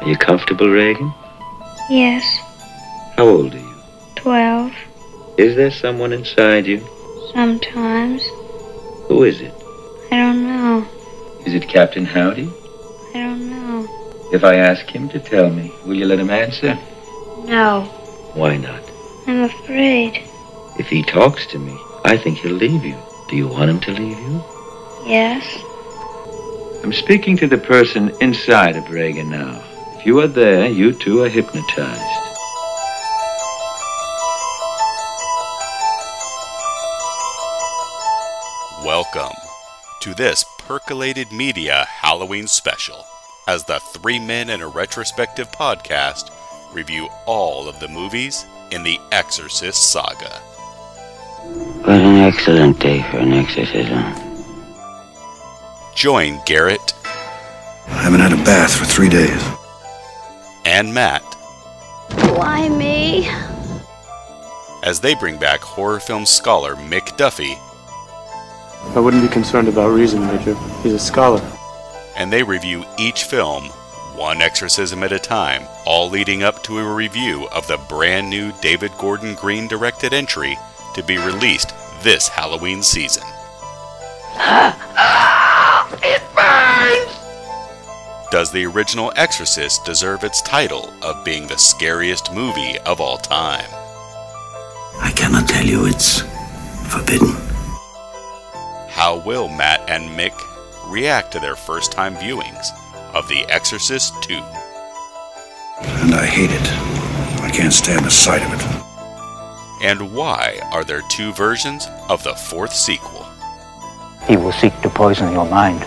Are you comfortable, Regan? Yes, How old are you? twelve. Is there someone inside you? Sometimes. Who is it? I don't know. Is it Captain Howdy? I don't know. If I ask him to tell me, will you let him answer? No. Why not? I'm afraid. If he talks to me, I think he'll leave you. Do you want him to leave you? Yes. I'm speaking to the person inside of Regan now. If you are there, you too are hypnotized. Welcome to this Percolated Media Halloween special, as the three men in a retrospective podcast review all of the movies in the Exorcist saga. What an excellent day for an exorcism. Join Garrett I haven't had a bath for three days. And Matt Why me? as they bring back horror film scholar Mik Duffy I wouldn't be concerned about reason, Major. He's a scholar. and they review each film one exorcism at a time, all leading up to a review of the brand new David Gordon Green directed entry to be released this Halloween season. Does the original Exorcist deserve its title of being the scariest movie of all time? I cannot tell you it's forbidden. How will Matt and Mik react to their first time viewings of The Exorcist 2? And I hate it. I can't stand the sight of it. And why are there two versions of the fourth sequel? He will seek to poison your mind.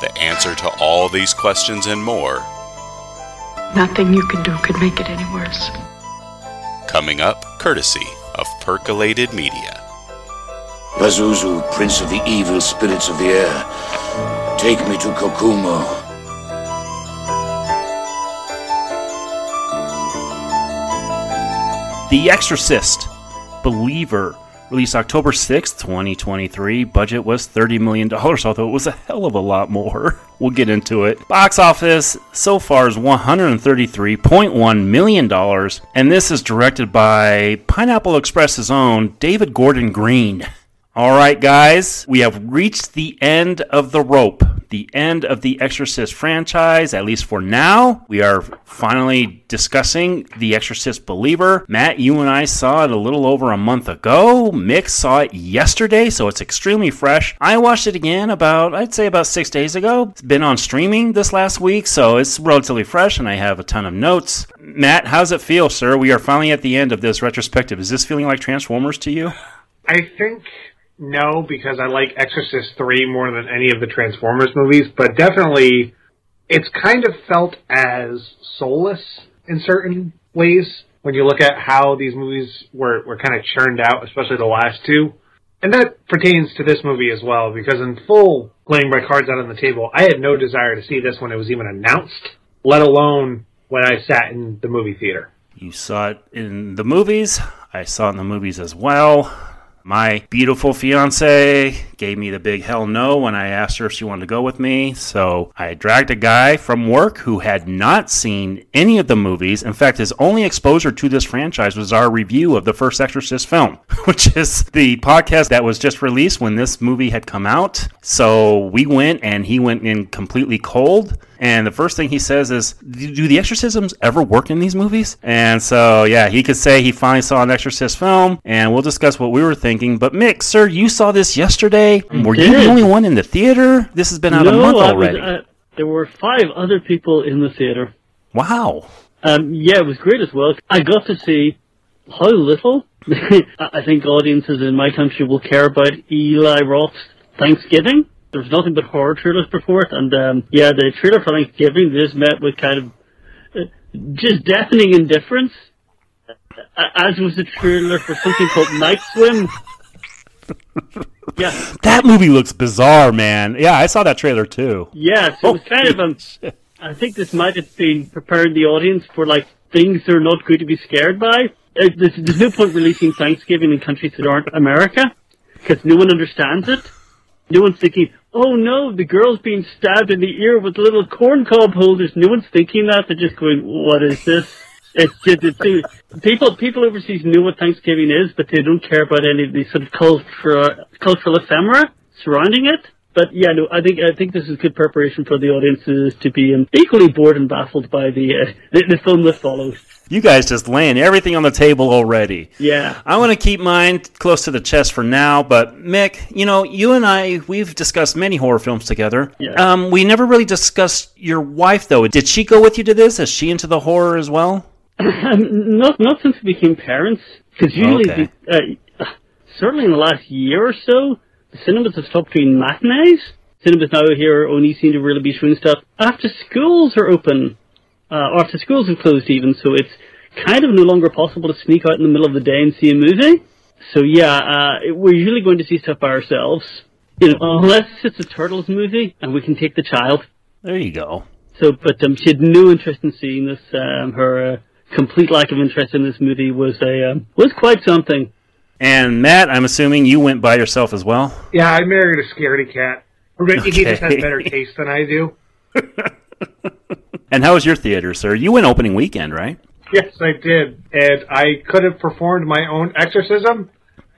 The answer to all these questions and more Nothing you can do could make it any worse. coming up courtesy of Percolated Media. Pazuzu, prince of the evil spirits of the air, take me to Kokumo. The Exorcist Believer released October 6th, 2023. Budget was $30 million, although it was a hell of a lot more. We'll get into it. Box office so far is $133.1 million, and this is directed by Pineapple Express's own David Gordon Green. All right, guys, we have reached the end of the rope, the end of the Exorcist franchise, at least for now. We are finally discussing The Exorcist Believer. Matt, you and I saw it a little over a month ago. Mik saw it yesterday, so it's extremely fresh. I watched it again about, I'd say, about six days ago. It's been on streaming this last week, so it's relatively fresh, and I have a ton of notes. Matt, how's it feel, sir? We are finally at the end of this retrospective. Is this feeling like Transformers to you? I think no, because I like Exorcist 3 more than any of the Transformers movies, but definitely it's kind of felt as soulless in certain ways when you look at how these movies were, were kind of churned out, especially the last two. And that pertains to this movie as well, because in full playing my cards out on the table, I had no desire to see this when it was even announced, let alone when I sat in the movie theater. You saw it in the movies. I saw it in the movies as well. My beautiful fiance gave me the big hell no when I asked her if she wanted to go with me. So I dragged a guy from work who had not seen any of the movies. In fact, his only exposure to this franchise was our review of the first Exorcist film, which is the podcast that was just released when this movie had come out. So we went and he went in completely cold. And the first thing he says is, "Do the exorcisms ever work in these movies?" And so, yeah, he could say he finally saw an exorcist film, and we'll discuss what we were thinking. But Mik, sir, you saw this yesterday. Were you the only one in the theater? This has been out a no, month I was, already. uh, there were five other people in the theater. wow. Um, yeah, it was great as well. I got to see how little I I think audiences in my country will care about Eli Roth's Thanksgiving. There was nothing but horror trailers before it, and um, yeah, the trailer for Thanksgiving just met with kind of uh, just deafening indifference. Uh, As was the trailer for something called Night Swim. Yeah, That movie looks bizarre, man. Yeah, I saw that trailer too. Yeah, so it was kind of um. I think this might have been preparing the audience for like things they're not going to be scared by. Uh, There's, there's no point releasing Thanksgiving in countries that aren't America because no one understands it. No one's thinking, oh no, the girl's being stabbed in the ear with little corn cob holders. No one's thinking that. They're just going, what is this? It's just, it's, people, people overseas know what Thanksgiving is, but they don't care about any of the sort of cultural, cultural ephemera surrounding it. But yeah, no, I think I think this is good preparation for the audiences to be um, equally bored and baffled by the, uh, the the film that follows. You guys just laying everything on the table already. Yeah. I want to keep mine close to the chest for now, but Mik, you know, you and I, we've discussed many horror films together. Yeah. Um, we never really discussed your wife, though. Did she go with you to this? Is she into the horror as well? Not not since we became parents, because usually, Okay. the, uh, certainly in the last year or so, the cinemas have stopped doing matinees. Cinemas now here only seem to really be showing stuff after schools are open, uh, or after schools have closed even. So it's kind of no longer possible to sneak out in the middle of the day and see a movie. So yeah, uh, we're usually going to see stuff by ourselves. You know, unless it's a Turtles movie and we can take the child. There you go. So, but um, she had no interest in seeing this. Um, her uh, complete lack of interest in this movie was a um, was quite something. And Matt, I'm assuming you went by yourself as well. Yeah, I married a scaredy cat. Or maybe He just has better taste than I do. And how was your theater, sir? You went opening weekend, right? Yes, I did. And I could have performed my own exorcism,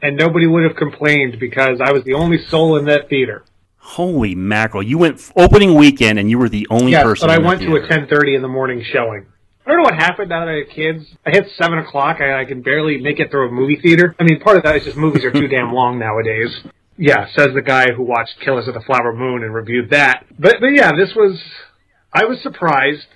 and nobody would have complained because I was the only soul in that theater. Holy mackerel! You went f- opening weekend, and you were the only yes, person. but I went to a ten thirty in the morning showing. I don't know what happened now that I have kids. I hit seven o'clock. I, I can barely make it through a movie theater. I mean, part of that is just movies are too damn long nowadays. Yeah, says the guy who watched Killers of the Flower Moon and reviewed that. But but yeah, this was. I was surprised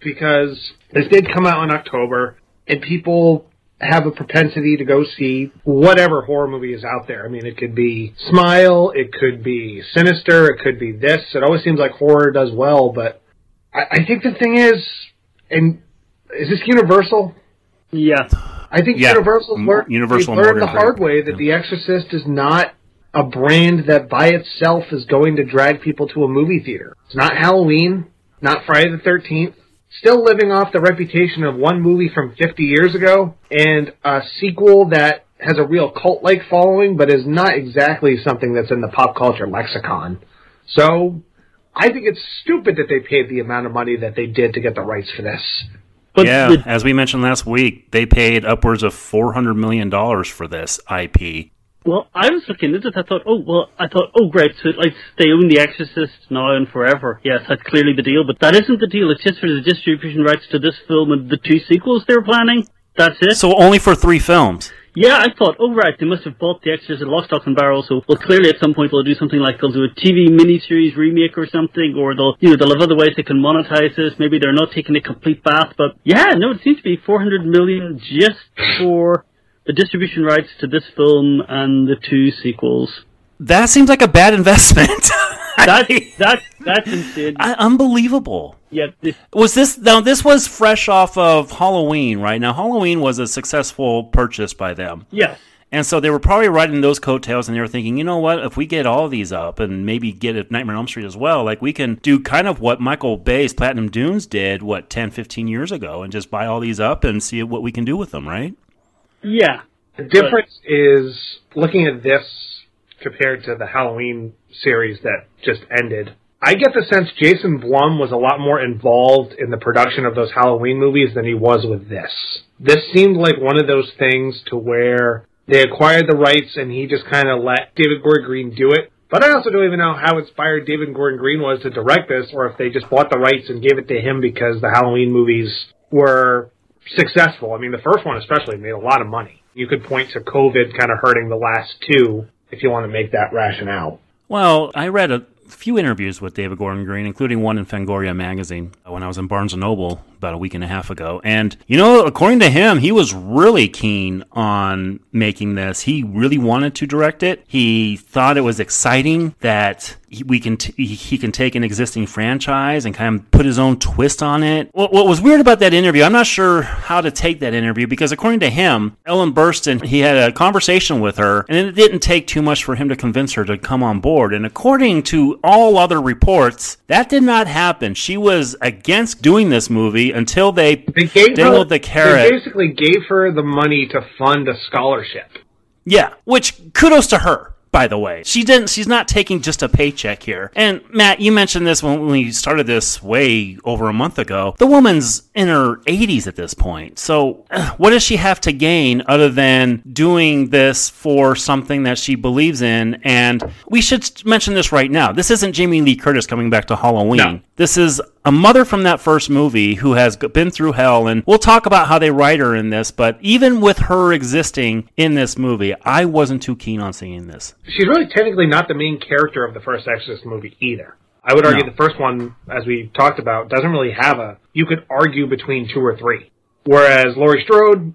because this did come out in October, and people have a propensity to go see whatever horror movie is out there. I mean, it could be Smile, it could be Sinister, it could be this. It always seems like horror does well, but I, I think the thing is, and is this Universal? Yeah. I think Yeah. Universal's M- learned, Universal they've learned the hard way that The Exorcist is not a brand that by itself is going to drag people to a movie theater. It's not Halloween, not Friday the 13th. Still living off the reputation of one movie from 50 years ago and a sequel that has a real cult-like following, but is not exactly something that's in the pop culture lexicon. So, I think it's stupid that they paid the amount of money that they did to get the rights for this. But yeah, the- as we mentioned last week, they paid upwards of four hundred million dollars for this IP. Well, I was looking at it. I thought, oh well, I thought, oh great, so like they own The Exorcist now and forever. Yes, that's clearly the deal. But that isn't the deal. It's just for the distribution rights to this film and the two sequels they're planning. That's it. So only for three films. Yeah, I thought, oh right, they must have bought The Exorcist Lock, Stock and Barrel, so well clearly at some point they'll do something like they'll do a TV miniseries remake or something, or they'll you know they'll have other ways they can monetize this. Maybe they're not taking a complete bath, but yeah, no, it seems to be 400 million just for the distribution rights to this film and the two sequels. That seems like a bad investment. That that that's insane. I, unbelievable. Yeah, this, Was this now? This was fresh off of Halloween, right? Now Halloween was a successful purchase by them, yes. and so they were probably riding those coattails, and they were thinking, you know what? If we get all these up, and maybe get a Nightmare on Elm Street as well, like we can do kind of what Michael Bay's Platinum Dunes did, what 10, 15 years ago, and just buy all these up and see what we can do with them, right? Yeah. The difference is looking at this compared to the Halloween series that just ended. I get the sense Jason Blum was a lot more involved in the production of those Halloween movies than he was with this. This seemed like one of those things to where they acquired the rights and he just kind of let David Gordon Green do it. But I also don't even know how inspired David Gordon Green was to direct this or if they just bought the rights and gave it to him because the Halloween movies were successful. I mean, the first one especially made a lot of money. You could point to COVID kind of hurting the last two if you want to make that rationale. Well, I read a few interviews with David Gordon Green, including one in Fangoria magazine when I was in Barnes and Noble about a week and a half ago. And you know, according to him, he was really keen on making this. He really wanted to direct it. He thought it was exciting that he, we can t- he- can take an existing franchise and kind of put his own twist on it. What, what was weird about that interview, I'm not sure how to take that interview because according to him, Ellen Burstyn, he had a conversation with her and it didn't take too much for him to convince her to come on board. And according to all other reports, that did not happen. She was against doing this movie until they, They gave her, dangled the carrot. They basically gave her the money to fund a scholarship. Yeah, which kudos to her. By the way. She didn't she's not taking just a paycheck here. And Matt, you mentioned this when we started this way over a month ago. The woman's in her 80s at this point. So, what does she have to gain other than doing this for something that she believes in? And we should mention this right now. This isn't Jamie Lee Curtis coming back to Halloween. No. This is a mother from that first movie who has been through hell, and we'll talk about how they write her in this. But even with her existing in this movie, I wasn't too keen on seeing this. She's really technically not the main character of the first Exorcist movie either. I would argue No. the first one, as we talked about, doesn't really have a. You could argue between two or three. Whereas Laurie Strode,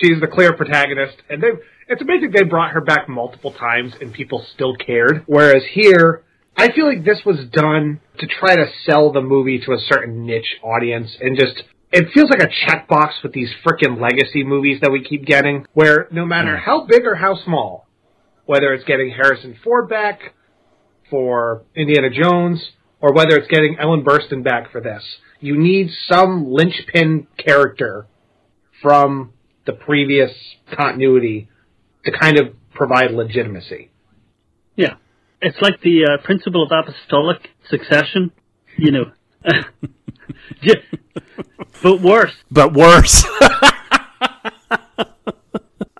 she's the clear protagonist, and they it's amazing they brought her back multiple times and people still cared. Whereas here, I feel like this was done to try to sell the movie to a certain niche audience and just. It feels like a checkbox with these frickin' legacy movies that we keep getting, where no matter how big or how small, whether it's getting Harrison Ford back for Indiana Jones or whether it's getting Ellen Burstyn back for this. You need some linchpin character from the previous continuity to kind of provide legitimacy. Yeah. It's like the uh, principle of apostolic succession, you know. But worse. But worse.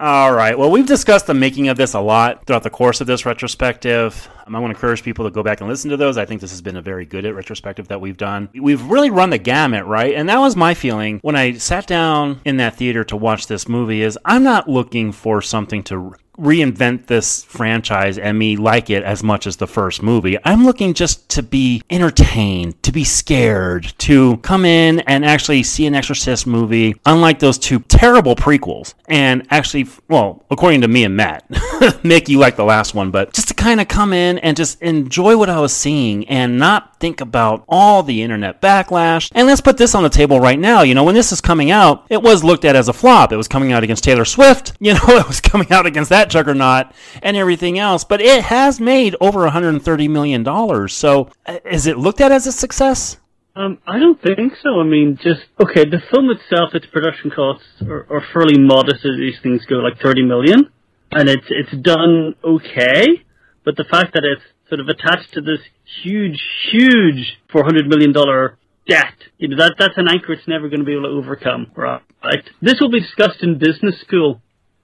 All right. Well, we've discussed the making of this a lot throughout the course of this retrospective. Um, I want to encourage people to go back and listen to those. I think this has been a very good retrospective that we've done. We've really run the gamut, right? And that was my feeling when I sat down in that theater to watch this movie is I'm not looking for something to reinvent this franchise and me like it as much as the first movie. I'm looking just to be entertained, to be scared, to come in and actually see an Exorcist movie, unlike those two terrible prequels, and actually, well, according to me and Matt, Mik, you like the last one, but just to kind of come in and just enjoy what I was seeing and not think about all the internet backlash. And let's put this on the table right now. You know, when this is coming out, it was looked at as a flop. It was coming out against Taylor Swift. You know, it was coming out against that juggernaut and everything else. But it has made over 130 million dollars. So, uh, is it looked at as a success? Um, I don't think so. I mean, just okay. The film itself, its production costs are, are fairly modest as these things go, like thirty million, and it's it's done okay. But the fact that it's sort of attached to this huge, huge four hundred million dollar debt, you know, that that's an anchor it's never going to be able to overcome. Right? This will be discussed in business school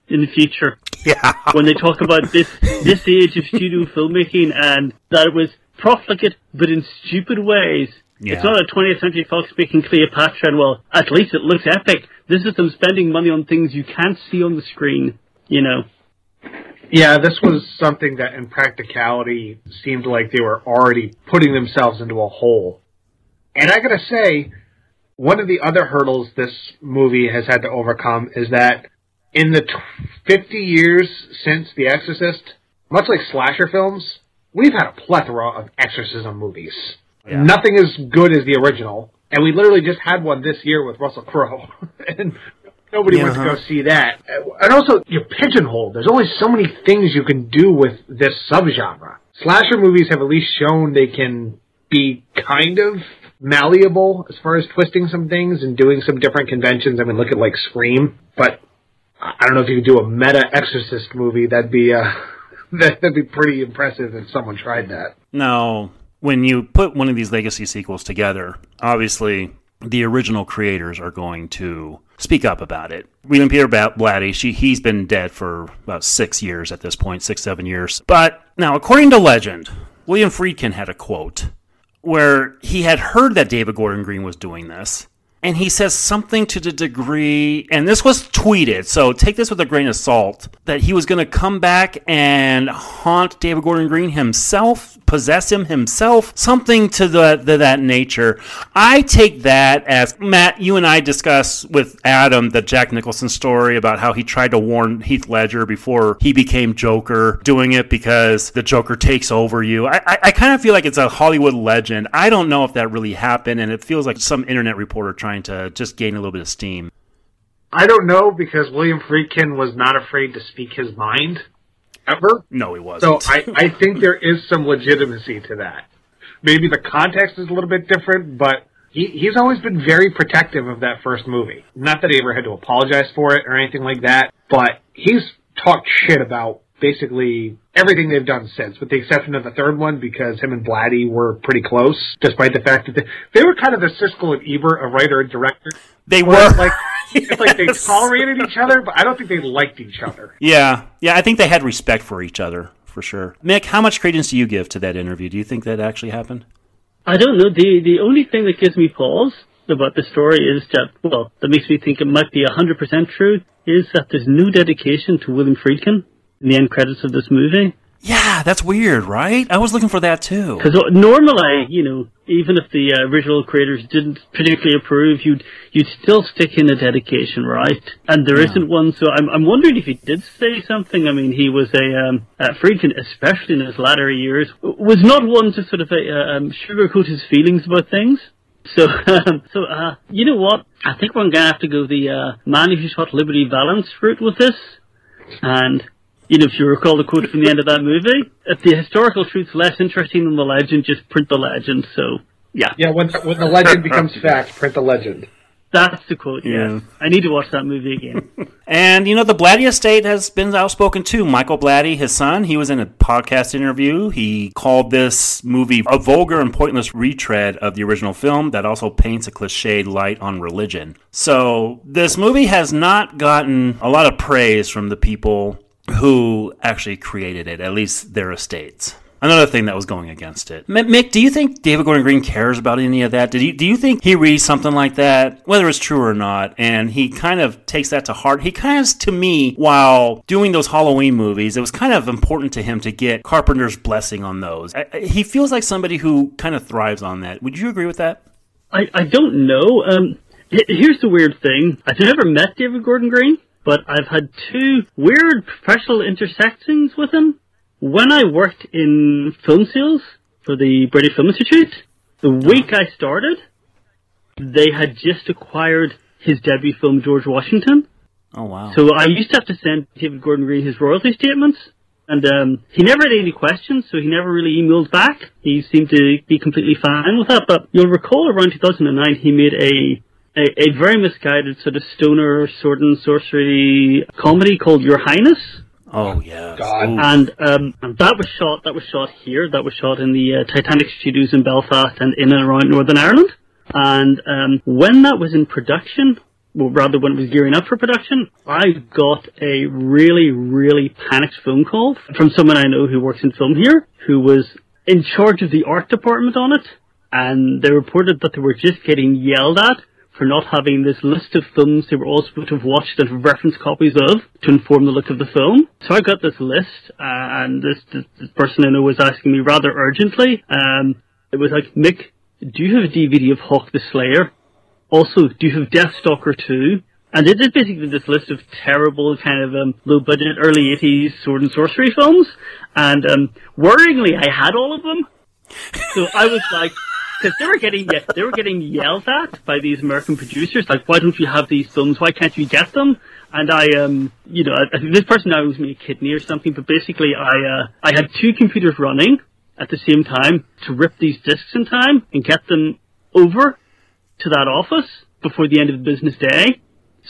in the future. Yeah. When they talk about this this age of studio filmmaking and that it was profligate but in stupid ways. Yeah. It's not a 20th century Fox making Cleopatra and well, at least it looks epic. This is them spending money on things you can't see on the screen, you know. Yeah, this was something that in practicality seemed like they were already putting themselves into a hole. And I gotta say, one of the other hurdles this movie has had to overcome is that in the t- 50 years since The Exorcist, much like slasher films, we've had a plethora of exorcism movies. Yeah. Nothing as good as the original, and we literally just had one this year with Russell Crowe, and nobody went to go see that. And also, you're pigeonholed. There's only so many things you can do with this subgenre. Slasher movies have at least shown they can be kind of malleable as far as twisting some things and doing some different conventions. I mean, look at like Scream, but I I don't know if you could do a meta Exorcist movie. That'd be uh, that- that'd be pretty impressive if someone tried that. No, when you put one of these legacy sequels together, obviously the original creators are going to speak up about it. William Peter Blatty, she, he's been dead for about six years at this point, six, seven years. But now, according to legend, William Friedkin had a quote where he had heard that David Gordon Green was doing this. And he says something to the degree, and this was tweeted, so take this with a grain of salt, that he was going to come back and haunt David Gordon Green himself, possess him himself, something to the, the that nature. I take that as Matt, you and I discussed with Adam the Jack Nicholson story about how he tried to warn Heath Ledger before he became Joker, doing it because the Joker takes over you. I, I, I kind of feel like it's a Hollywood legend. I don't know if that really happened, and it feels like some internet reporter trying to just gain a little bit of steam. I don't know because William Friedkin was not afraid to speak his mind ever. No, he wasn't. I, I think there is some legitimacy to that. Maybe the context is a little bit different, but he, he's always been very protective of that first movie. Not that he ever had to apologize for it or anything like that, but he's talked shit about basically everything they've done since, with the exception of the third one, because him and Blatty were pretty close, despite the fact that they, they were kind of the Siskel and Ebert, a writer and director. They were. like it's like they tolerated each other, but I don't think they liked each other. Yeah, yeah. I think they had respect for each other for sure. Mik, how much credence do you give to that interview? Do you think that actually happened? I don't know. The the only thing that gives me pause about the story is that well, that makes me think it might be hundred percent true is that there's no dedication to William Friedkin in the end credits of this movie. Yeah, that's weird, right? I was looking for that too. Because normally, you know, even if the uh, original creators didn't particularly approve, you'd you'd still stick in a dedication, right? And there Yeah. not one, so I'm I'm wondering if he did say something. I mean, he was a um, uh, Friedkin, especially in his latter years, was not one to sort of uh, um, sugarcoat his feelings about things. So, um, so uh, you know what? I think we're gonna have to go the uh, man who shot Liberty Valance route with this, and. You know, if you recall the quote from the end of that movie, if the historical truth's less interesting than the legend, just print the legend. So, yeah, Yeah, when when the legend becomes fact, print the legend. that's the quote. Yeah. Yes, I need to watch that movie again. And you know, the Blatty estate has been outspoken too. Michael Blatty, his son, he was in a podcast interview. He called this movie a vulgar and pointless retread of the original film that also paints a cliched light on religion. So this movie has not gotten a lot of praise from the people who actually created it, at least their estates. Another thing that was going against it. Mik, do you think David Gordon Green cares about any of that? Did you, do you think he reads something like that, whether it's true or not, and he kind of takes that to heart? He kind of, to me, while doing those Halloween movies, it was kind of important to him to get Carpenter's blessing on those. I, I- he feels like somebody who kind of thrives on that. Would you agree with that? I, I don't know. Um, here's the weird thing. I've never met David Gordon Green, but I've had two weird professional intersections with him. When I worked in film sales for the British Film Institute, the week I started, they had just acquired his debut film, George Washington. Oh, wow. So I used to have to send David Gordon Green his royalty statements, and um, he never had any questions, so he never really emailed back. He seemed to be completely fine with that. But you'll recall around 2009, he made a a, a very misguided sort of stoner sword and sorcery comedy called Your Highness. Oh, yeah. And um, and that was shot. That was shot here. That was shot in the uh, Titanic Studios in Belfast and in and around Northern Ireland. And um, when that was in production, well, rather when it was gearing up for production, I got a really, really panicked phone call from someone I know who works in film here, who was in charge of the art department on it, and they reported that they were just getting yelled at for not having this list of films they were all supposed to have watched and have reference copies of to inform the look of the film. So I got this list, uh, and this, this, this person I know was asking me rather urgently. Um, it was like, Mik, do you have a DVD of Hawk the Slayer? Also, do you have Deathstalker 2? And it is basically this list of terrible kind of um, low budget early 80s sword and sorcery films. And um, worryingly, I had all of them. So I was like, because they were getting they were getting yelled at by these American producers, like, why don't you have these films? Why can't you get them? And I, um, you know, I, this person now owes me a kidney or something. But basically, I, uh, I had two computers running at the same time to rip these discs in time and get them over to that office before the end of the business day.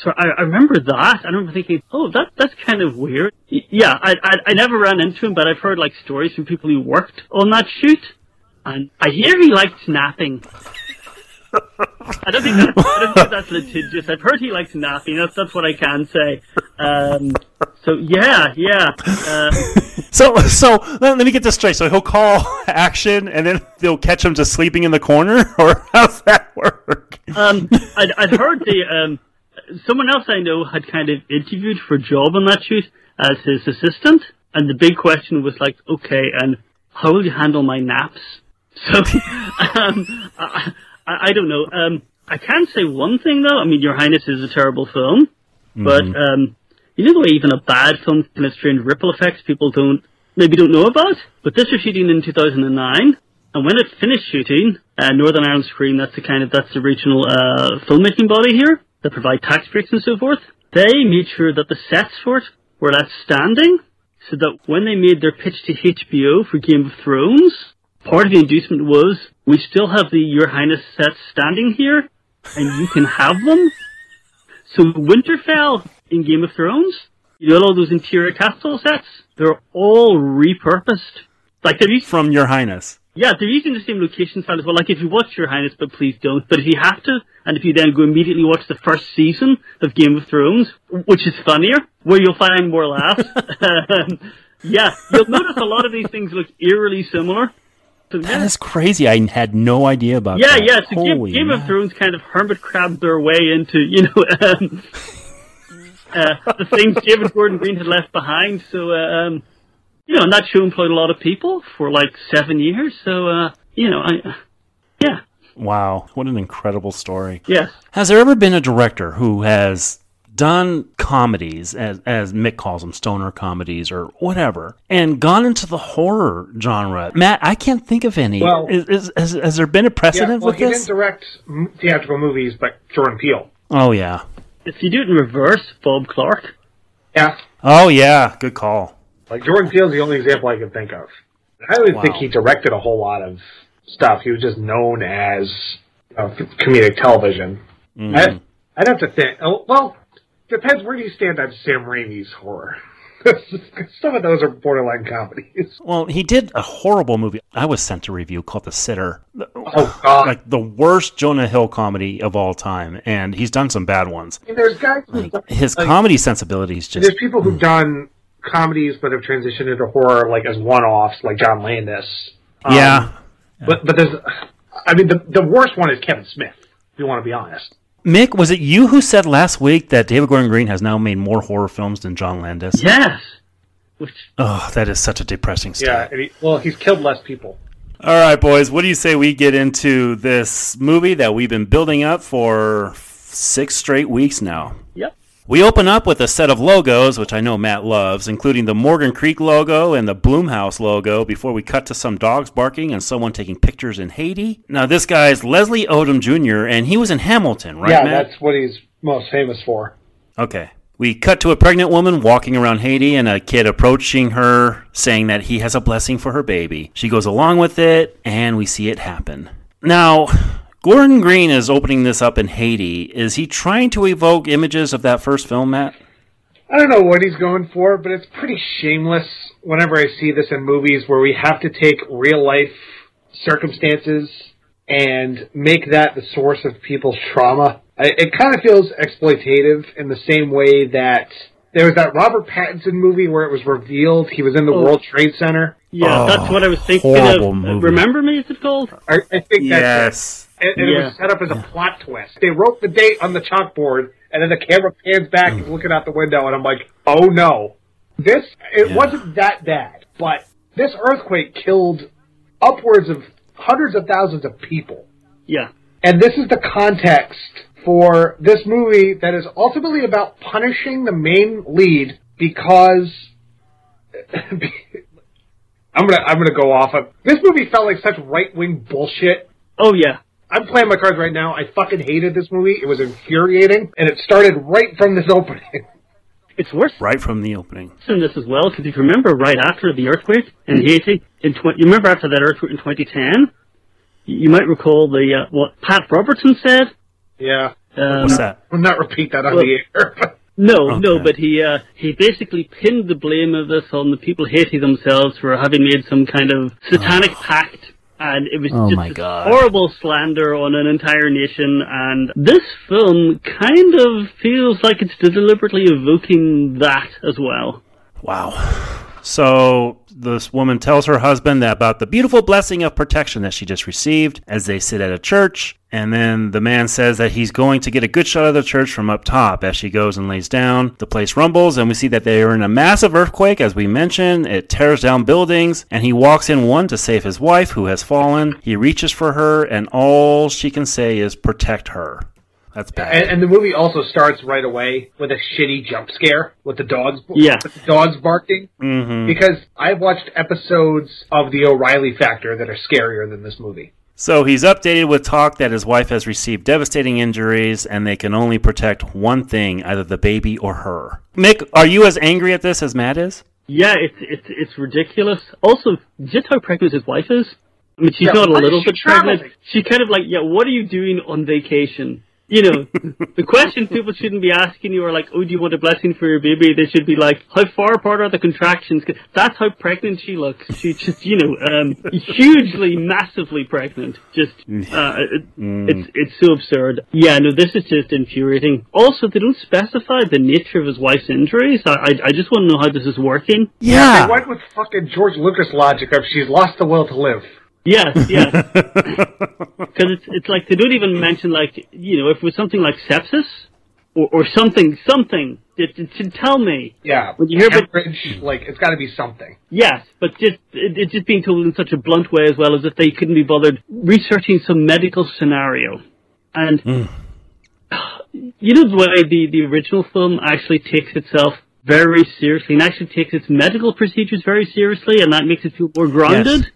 So I, I remember that. I remember thinking, oh, that that's kind of weird. Yeah, I, I I never ran into him, but I've heard like stories from people who worked on that shoot, and I hear he likes napping. I don't think that's, I don't think that's litigious. I've heard he likes napping. That's that's what I can say. Um, so yeah, yeah. Uh, So, so let, let me get this straight. So he'll call action, and then they'll catch him just sleeping in the corner, or how's that work? um, I'd, I'd heard the um, someone else I know had kind of interviewed for a job on that shoot as his assistant, and the big question was like, okay, and how will you handle my naps? So, um, I, I, don't know. Um, I can say one thing though. I mean, Your Highness is a terrible film, but um, you know the way even a bad film can have strange ripple effects people don't maybe don't know about. But this was shooting in 2009, and when it finished shooting, uh, Northern Ireland Screen, that's the kind of that's the regional uh, filmmaking body here that provide tax breaks and so forth. They made sure that the sets for it were left standing, so that when they made their pitch to HBO for Game of Thrones, part of the inducement was we still have the Your Highness sets standing here, and you can have them. So Winterfell in Game of Thrones, you know all those interior castle sets. they're all repurposed. Like they're used, From Your Highness. yeah, they're using the same location style as well. Like if you watch Your Highness, but please don't. But if you have to, and if you then go immediately watch the first season of Game of Thrones, which is funnier, where you'll find more laughs. um, yeah, you'll notice a lot of these things look eerily similar. So, That is crazy. I had no idea about Yeah, that. yeah. So Game, Holy Game of. Thrones kind of hermit crabbed their way into, you know, um, uh, the things David Gordon Green had left behind. So, uh, um, you know, and that show employed a lot of people for like seven years. So, uh, you know, I, yeah, Wow. What an incredible story. yes. Has there ever been a director who has done comedies, as, as Mik calls them, stoner comedies or whatever, and gone into the horror genre? Matt, I can't think of any. Well- is, is, has, has there been a precedent Yeah, precedent well, with he this? didn't direct theatrical movies, but Jordan Peele. Oh, yeah. If you do it in reverse, Bob Clark. Yeah, Oh, yeah. Good call. like Jordan Peele's the only example I can think of. I don't even think he directed a whole lot of stuff. He was just known as uh, comedic television. Mm-hmm. I, I'd have to think. Oh, well, depends where you stand on Sam Raimi's horror. Some of those are borderline comedies. Well, he did a horrible movie I was sent to review called The Sitter. Oh God! Like the worst Jonah Hill comedy of all time, and he's done some bad ones. Mean, there's guys. who've done- His like, comedy sensibilities just There's people who've done comedies but have transitioned into horror, like as one-offs, like John Landis. Um, yeah. But but there's, I mean, the the worst one is Kevin Smith. If you want to be honest. Mik, was it you who said last week that David Gordon Green has now made more horror films than John Landis? Yes. Which Oh, that is such a depressing Yeah. stat. And he, well, he's killed less people. All right, boys, what do you say we get into this movie that we've been building up for six straight weeks now? Yep. We open up with a set of logos, which I know Matt loves, including the Morgan Creek logo and the Blumhouse logo, before we cut to some dogs barking and someone taking pictures in Haiti. Now, this guy's Leslie Odom Jr., and he was in Hamilton, right, yeah, Matt? that's what he's most famous for. Okay. We cut to a pregnant woman walking around Haiti and a kid approaching her saying that he has a blessing for her baby. She goes along with it and we see it happen. Now, Gordon Green is opening this up in Haiti. Is he trying to evoke images of that first film, Matt? I don't know what he's going for, but it's pretty shameless whenever I see this in movies where we have to take real life circumstances and make that the source of people's trauma. It kind of feels exploitative in the same way that there was that Robert Pattinson movie where it was revealed he was in the Oh. World Trade Center. Yeah, Oh, that's what I was thinking of. movie. Remember Me, is it called? I, I think that's Yes. And, and it was set up as a plot twist. They wrote the date on the chalkboard, and then the camera pans back, Mm. he's looking out the window, and I'm like, oh no. This, it Yeah. wasn't that bad, but this earthquake killed upwards of hundreds of thousands of people. Yeah. And this is the context for this movie that is ultimately about punishing the main lead because I'm gonna I'm gonna go off of this movie felt like such right wing bullshit. Oh yeah. I'm playing my cards right now. I fucking hated this movie. It was infuriating, and it started right from this opening. It's worse Right from the opening. in this as well, because if you remember right after the earthquake in Haiti, in tw- you remember after that earthquake in 2010, you you might recall the uh, what Pat Robertson said. Yeah, Um, What's that? I'll not repeat that on Well- the air. No, no, but he uh, he basically pinned the blame of this on the people Haiti themselves for having made some kind of satanic pact, and it was Oh just my God. horrible slander on an entire nation. And this film kind of feels like it's deliberately evoking that as well. Wow. So this woman tells her husband about the beautiful blessing of protection that she just received as they sit at a church. And then the man says that he's going to get a good shot of the church from up top. As she goes and lays down, the place rumbles, and we see that they are in a massive earthquake, as we mentioned. It tears down buildings, and he walks in one to save his wife, who has fallen. He reaches for her, and all she can say is protect her. That's bad. and, and the movie also starts right away with a shitty jump scare with the dogs. Yeah. with the dogs barking. hmm Because I've watched episodes of the O'Reilly Factor that are scarier than this movie. So he's updated with talk that his wife has received devastating injuries and they can only protect one thing, either the baby or her. Mik, are you as angry at this as Matt is? Yeah, it's it's it's ridiculous. Also, just how pregnant his wife is. I mean, she's Yeah, not a little she bit pregnant. traveling? She's kind of like, yeah, what are you doing on vacation? You know, the question people shouldn't be asking you are like, oh, do you want a blessing for your baby? They should be like, how far apart are the contractions? 'Cause that's how pregnant she looks. She's just, you know, um, hugely, massively pregnant. Just, uh, it, it's it's so absurd. Yeah, no, this is just infuriating. Also, they don't specify the nature of his wife's injuries. I, I, I just want to know how this is working. Yeah. They went with fucking George Lucas logic of she's lost the will to live. Yes, yes. Because it's it's like they don't even mention like you know if it was something like sepsis or or something something it, it should tell me. Yeah, When you hear about hemorrhage, like it's got to be something. yes, but just it, it's just being told in such a blunt way as well as if they couldn't be bothered researching some medical scenario, and hmm. you know the way the the original film actually takes itself very seriously and actually takes its medical procedures very seriously, and that makes it feel more grounded. Yes,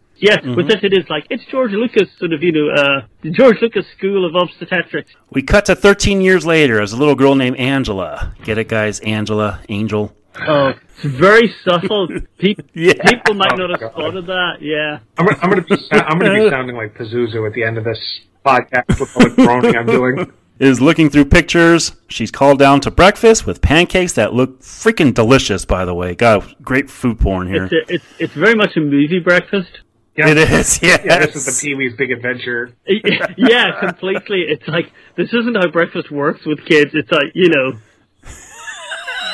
with this it is like it's George Lucas sort of you know uh, George Lucas School of Obstetrics. We cut to 13 years later as a little girl named Angela. Get it, guys? Angela, Angel. Oh, it's very subtle. Pe- Yeah. People might not Oh, have God. spotted that. Yeah. I'm gonna, I'm gonna be I'm gonna be sounding like Pazuzu at the end of this podcast with all the groaning I'm doing. Is looking through pictures. She's called down to breakfast with pancakes that look freaking delicious, by the way. God, great food porn here. It's, a, it's it's very much a movie breakfast. It is, yes. Yeah, this is the Pee Wee's Big Adventure. yeah, completely. It's like this isn't how breakfast works with kids. It's like you know,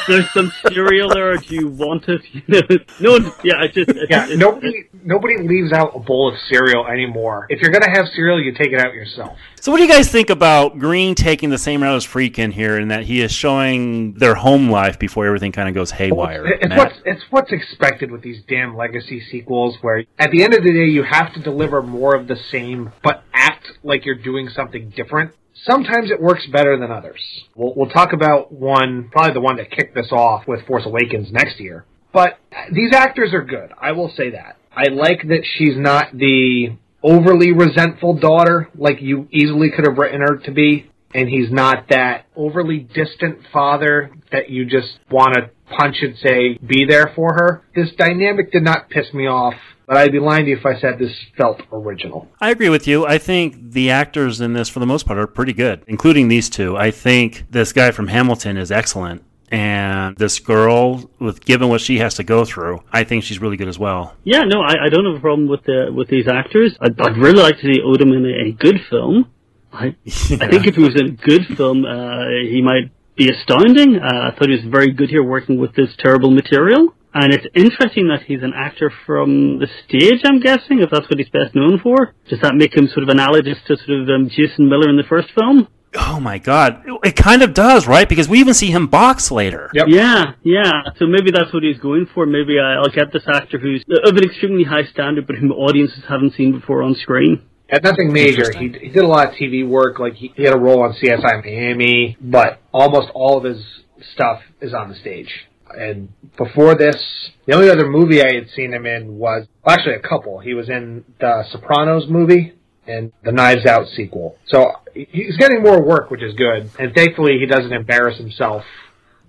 there's some cereal there. Do you want it? You know, no. one- Yeah, I just it's, Yeah, it's- nobody nobody leaves out a bowl of cereal anymore. If you're gonna have cereal, you take it out yourself. So, what do you guys think about Green taking the same route as Friedkin here in that he is showing their home life before everything kind of goes haywire? It's Matt? what's it's what's expected with these damn legacy sequels, where at the end of the day you have to deliver more of the same, but act like you're doing something different. Sometimes it works better than others. We'll, we'll talk about one, probably the one that kicked this off with Force Awakens next year. But these actors are good. I will say that. I like that she's not the overly resentful daughter like you easily could have written her to be. And he's not that overly distant father that you just want to punch and say, be there for her. This dynamic did not piss me off, but I'd be lying to you if I said this felt original. I agree with you. I think the actors in this, for the most part, are pretty good, including these two. I think this guy from Hamilton is excellent. And this girl, with given what she has to go through, I think she's really good as well. yeah. No, I, I don't have a problem with the with these actors. I'd, I'd really like to see Odom in a, a good film. I I think if he was in a good film, uh, he might be astounding. Uh, I thought he was very good here working with this terrible material. And it's interesting that he's an actor from the stage, I'm guessing, if that's what he's best known for. Does that make him sort of analogous to sort of um, Jason Miller in the first film? Oh my god. It kind of does, right? Because we even see him box later. Yep. Yeah, yeah. So maybe that's what he's going for. Maybe I- I'll get this actor who's of an extremely high standard, but whom audiences haven't seen before on screen. Had nothing major. He, he did a lot of TV work. Like he, he had a role on CSI Miami, but almost all of his stuff is on the stage. And before this, the only other movie I had seen him in was well, actually a couple. He was in the Sopranos movie and the Knives Out sequel. So he's getting more work, which is good. And thankfully, he doesn't embarrass himself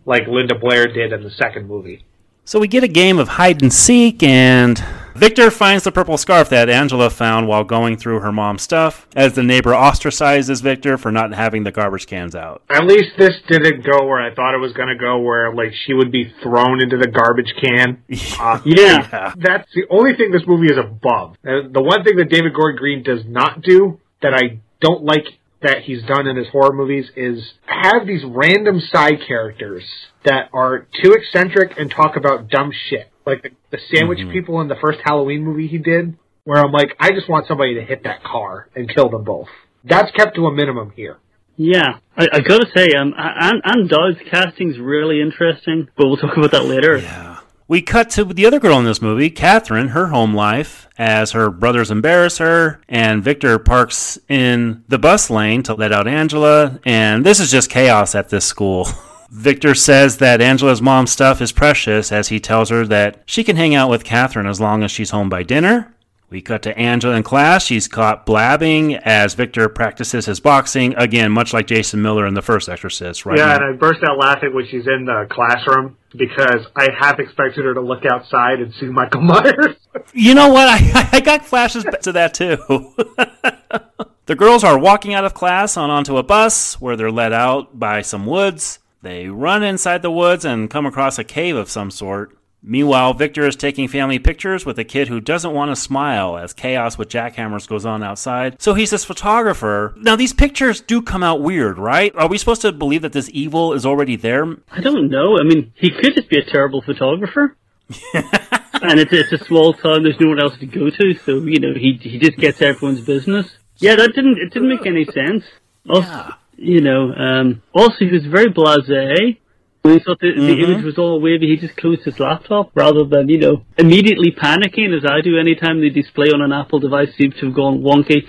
like Linda Blair did in the second movie. So we get a game of hide and seek, and Victor finds the purple scarf that Angela found while going through her mom's stuff, as the neighbor ostracizes Victor for not having the garbage cans out. At least this didn't go where I thought it was going to go, where like she would be thrown into the garbage can. Uh, Yeah. That's the only thing this movie is above. Uh, the one thing that David Gordon Green does not do that I don't like that he's done in his horror movies is have these random side characters that are too eccentric and talk about dumb shit. Like the, the sandwich people in the first Halloween movie he did, where I'm like, I just want somebody to hit that car and kill them both. That's kept to a minimum here. Yeah, I, I gotta say, um, Ann, Ann Dowd's casting's really interesting, but we'll talk about that later. Yeah. We cut to the other girl in this movie, Catherine, her home life, as her brothers embarrass her, and Victor parks in the bus lane to let out Angela, and this is just chaos at this school. Victor says that Angela's mom's stuff is precious as he tells her that she can hang out with Catherine as long as she's home by dinner. We cut to Angela in class. She's caught blabbing as Victor practices his boxing, again, much like Jason Miller in the first Exorcist, right? yeah, Matt? and I burst out laughing when she's in the classroom because I half expected her to look outside and see Michael Myers. You know what? I, I got flashes to that too. The girls are walking out of class on onto a bus where they're led out by some woods. They run inside the woods and come across a cave of some sort. Meanwhile, Victor is taking family pictures with a kid who doesn't want to smile as chaos with jackhammers goes on outside. So he's this photographer. Now, these pictures do come out weird, right? Are we supposed to believe that this evil is already there? I don't know. I mean, he could just be a terrible photographer. and it's, it's a small town. There's no one else to go to, so you know he he just gets everyone's business. Yeah, that didn't it didn't make any sense. Also, Yeah. You know, um, also he was very blasé. When he thought the, the Mhm. image was all wavy, he just closed his laptop rather than you know immediately panicking as I do anytime the display on an Apple device seems to have gone wonky.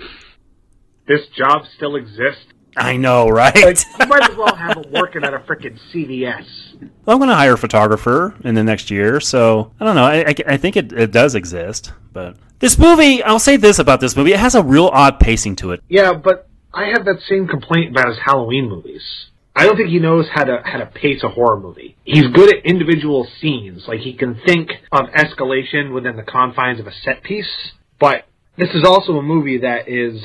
This job still exists. I know, right? Like, you might as well have him working at a freaking CVS. Well, I'm going to hire a photographer in the next year, so I don't know. I, I, I think it, it does exist, but this movie, I'll say this about this movie: it has a real odd pacing to it. Yeah, but I have that same complaint about his Halloween movies. I don't think he knows how to how to pace a horror movie. He's good at individual scenes, like he can think of escalation within the confines of a set piece. But this is also a movie that is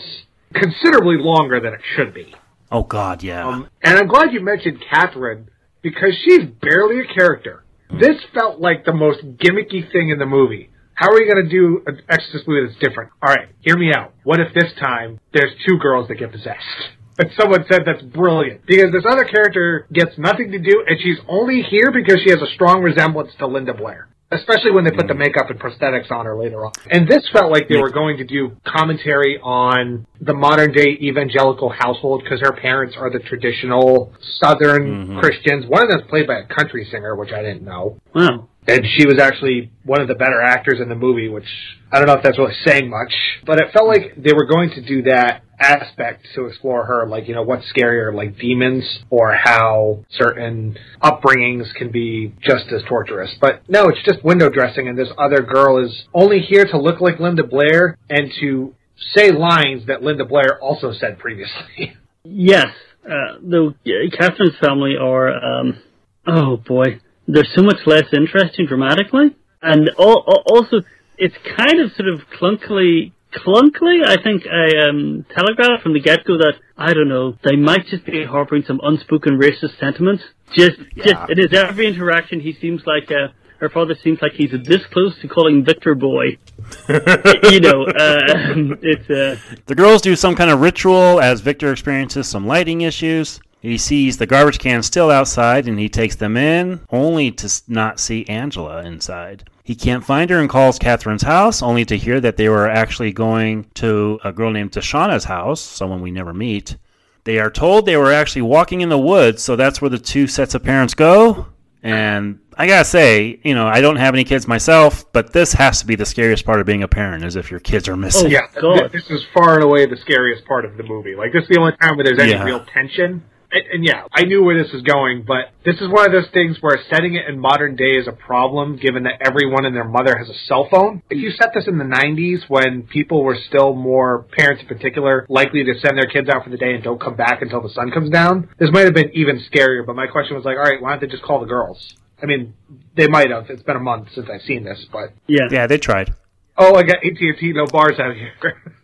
considerably longer than it should be. Oh God, yeah. Um, and I'm glad you mentioned Catherine because she's barely a character. This felt like the most gimmicky thing in the movie. How are you going to do an Exorcist movie that's different? All right, hear me out. What if this time there's two girls that get possessed? And someone said that's brilliant because this other character gets nothing to do, and she's only here because she has a strong resemblance to Linda Blair. Especially when they put the makeup and prosthetics on her later on. And this felt like they were going to do commentary on the modern day evangelical household because her parents are the traditional Southern mm-hmm. Christians. One of them's played by a country singer, which I didn't know. Wow. And she was actually one of the better actors in the movie, which I don't know if that's really saying much, but it felt like they were going to do that aspect to explore her, like, you know, what's scarier, like demons, or how certain upbringings can be just as torturous. But no, it's just window dressing, and this other girl is only here to look like Linda Blair and to say lines that Linda Blair also said previously. Yes, uh, though yeah, Catherine's family are, um, oh boy, they're so much less interesting dramatically, and al- al- also it's kind of sort of clunkily, clunkily. I think I um, telegraphed from the get go that I don't know they might just be harboring some unspoken racist sentiments. Just, just it is every interaction. He seems like uh, her father seems like he's this close to calling Victor boy. you know, uh, it's uh, The girls do some kind of ritual as Victor experiences some lighting issues. He sees the garbage can still outside and he takes them in, only to not see Angela inside. He can't find her and calls Catherine's house, only to hear that they were actually going to a girl named Tashana's house, someone we never meet. They are told they were actually walking in the woods, so that's where the two sets of parents go. And I gotta say, you know, I don't have any kids myself, but this has to be the scariest part of being a parent, is if your kids are missing. Oh, yeah, th- this is far and away the scariest part of the movie. Like, this is the only time where there's any Yeah. real tension. And, and yeah, I knew where this was going, but this is one of those things where setting it in modern day is a problem, given that everyone and their mother has a cell phone. If you set this in the 90s, when people were still more, parents in particular, likely to send their kids out for the day and don't come back until the sun comes down, this might have been even scarier, but my question was like, alright, why don't they just call the girls? I mean, they might have. It's been a month since I've seen this, but... yeah. Yeah, they tried. Oh, I got AT&T, no bars out here.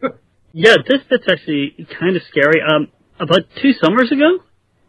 Yeah, this bit's actually kind of scary. Um, about two summers ago,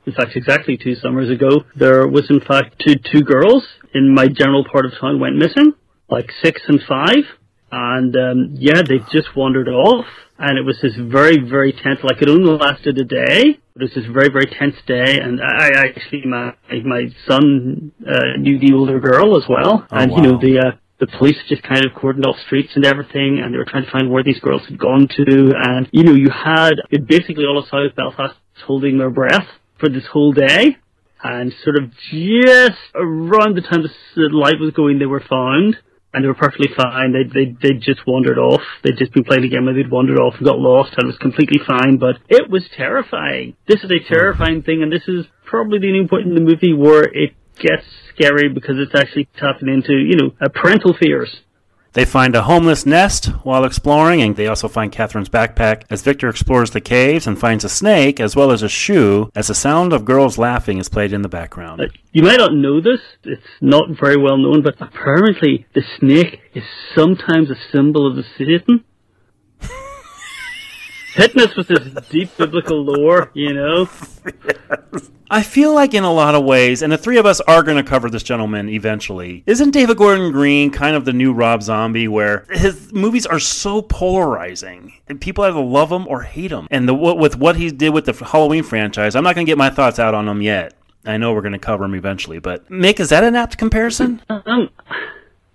in fact, exactly two summers ago, there was in fact two two girls in my general part of town went missing, like six and five, and um, yeah, they just wandered off, and it was this very very tense. Like it only lasted a day. It was this very very tense day, and I, I actually my my son uh, knew the older girl as well, Oh, and you know the. Uh, the police just kind of cordoned off streets and everything, and they were trying to find where these girls had gone to. And you know, you had basically all of South Belfast holding their breath for this whole day, and sort of just around the time the light was going, they were found, and they were perfectly fine. They they they just wandered off. They'd just been playing a game, and they'd wandered off and got lost, and it was completely fine. But it was terrifying. This is a terrifying thing, and this is probably the only point in the movie where it gets scary because it's actually tapping into you know parental fears. They find a homeless nest while exploring, and they also find Catherine's backpack as Victor explores the caves and finds a snake as well as a shoe as the sound of girls laughing is played in the background. You might not know this, it's not very well known, but apparently the snake is sometimes a symbol of the Satan. Hitting us with this deep biblical lore, you know. I feel like in a lot of ways, and the three of us are going to cover this gentleman eventually. Isn't David Gordon Green kind of the new Rob Zombie, where his movies are so polarizing, and people either love him or hate him? And the with what he did with the Halloween franchise, I'm not going to get my thoughts out on him yet. I know we're going to cover him eventually, but Mik, is that an apt comparison? Um,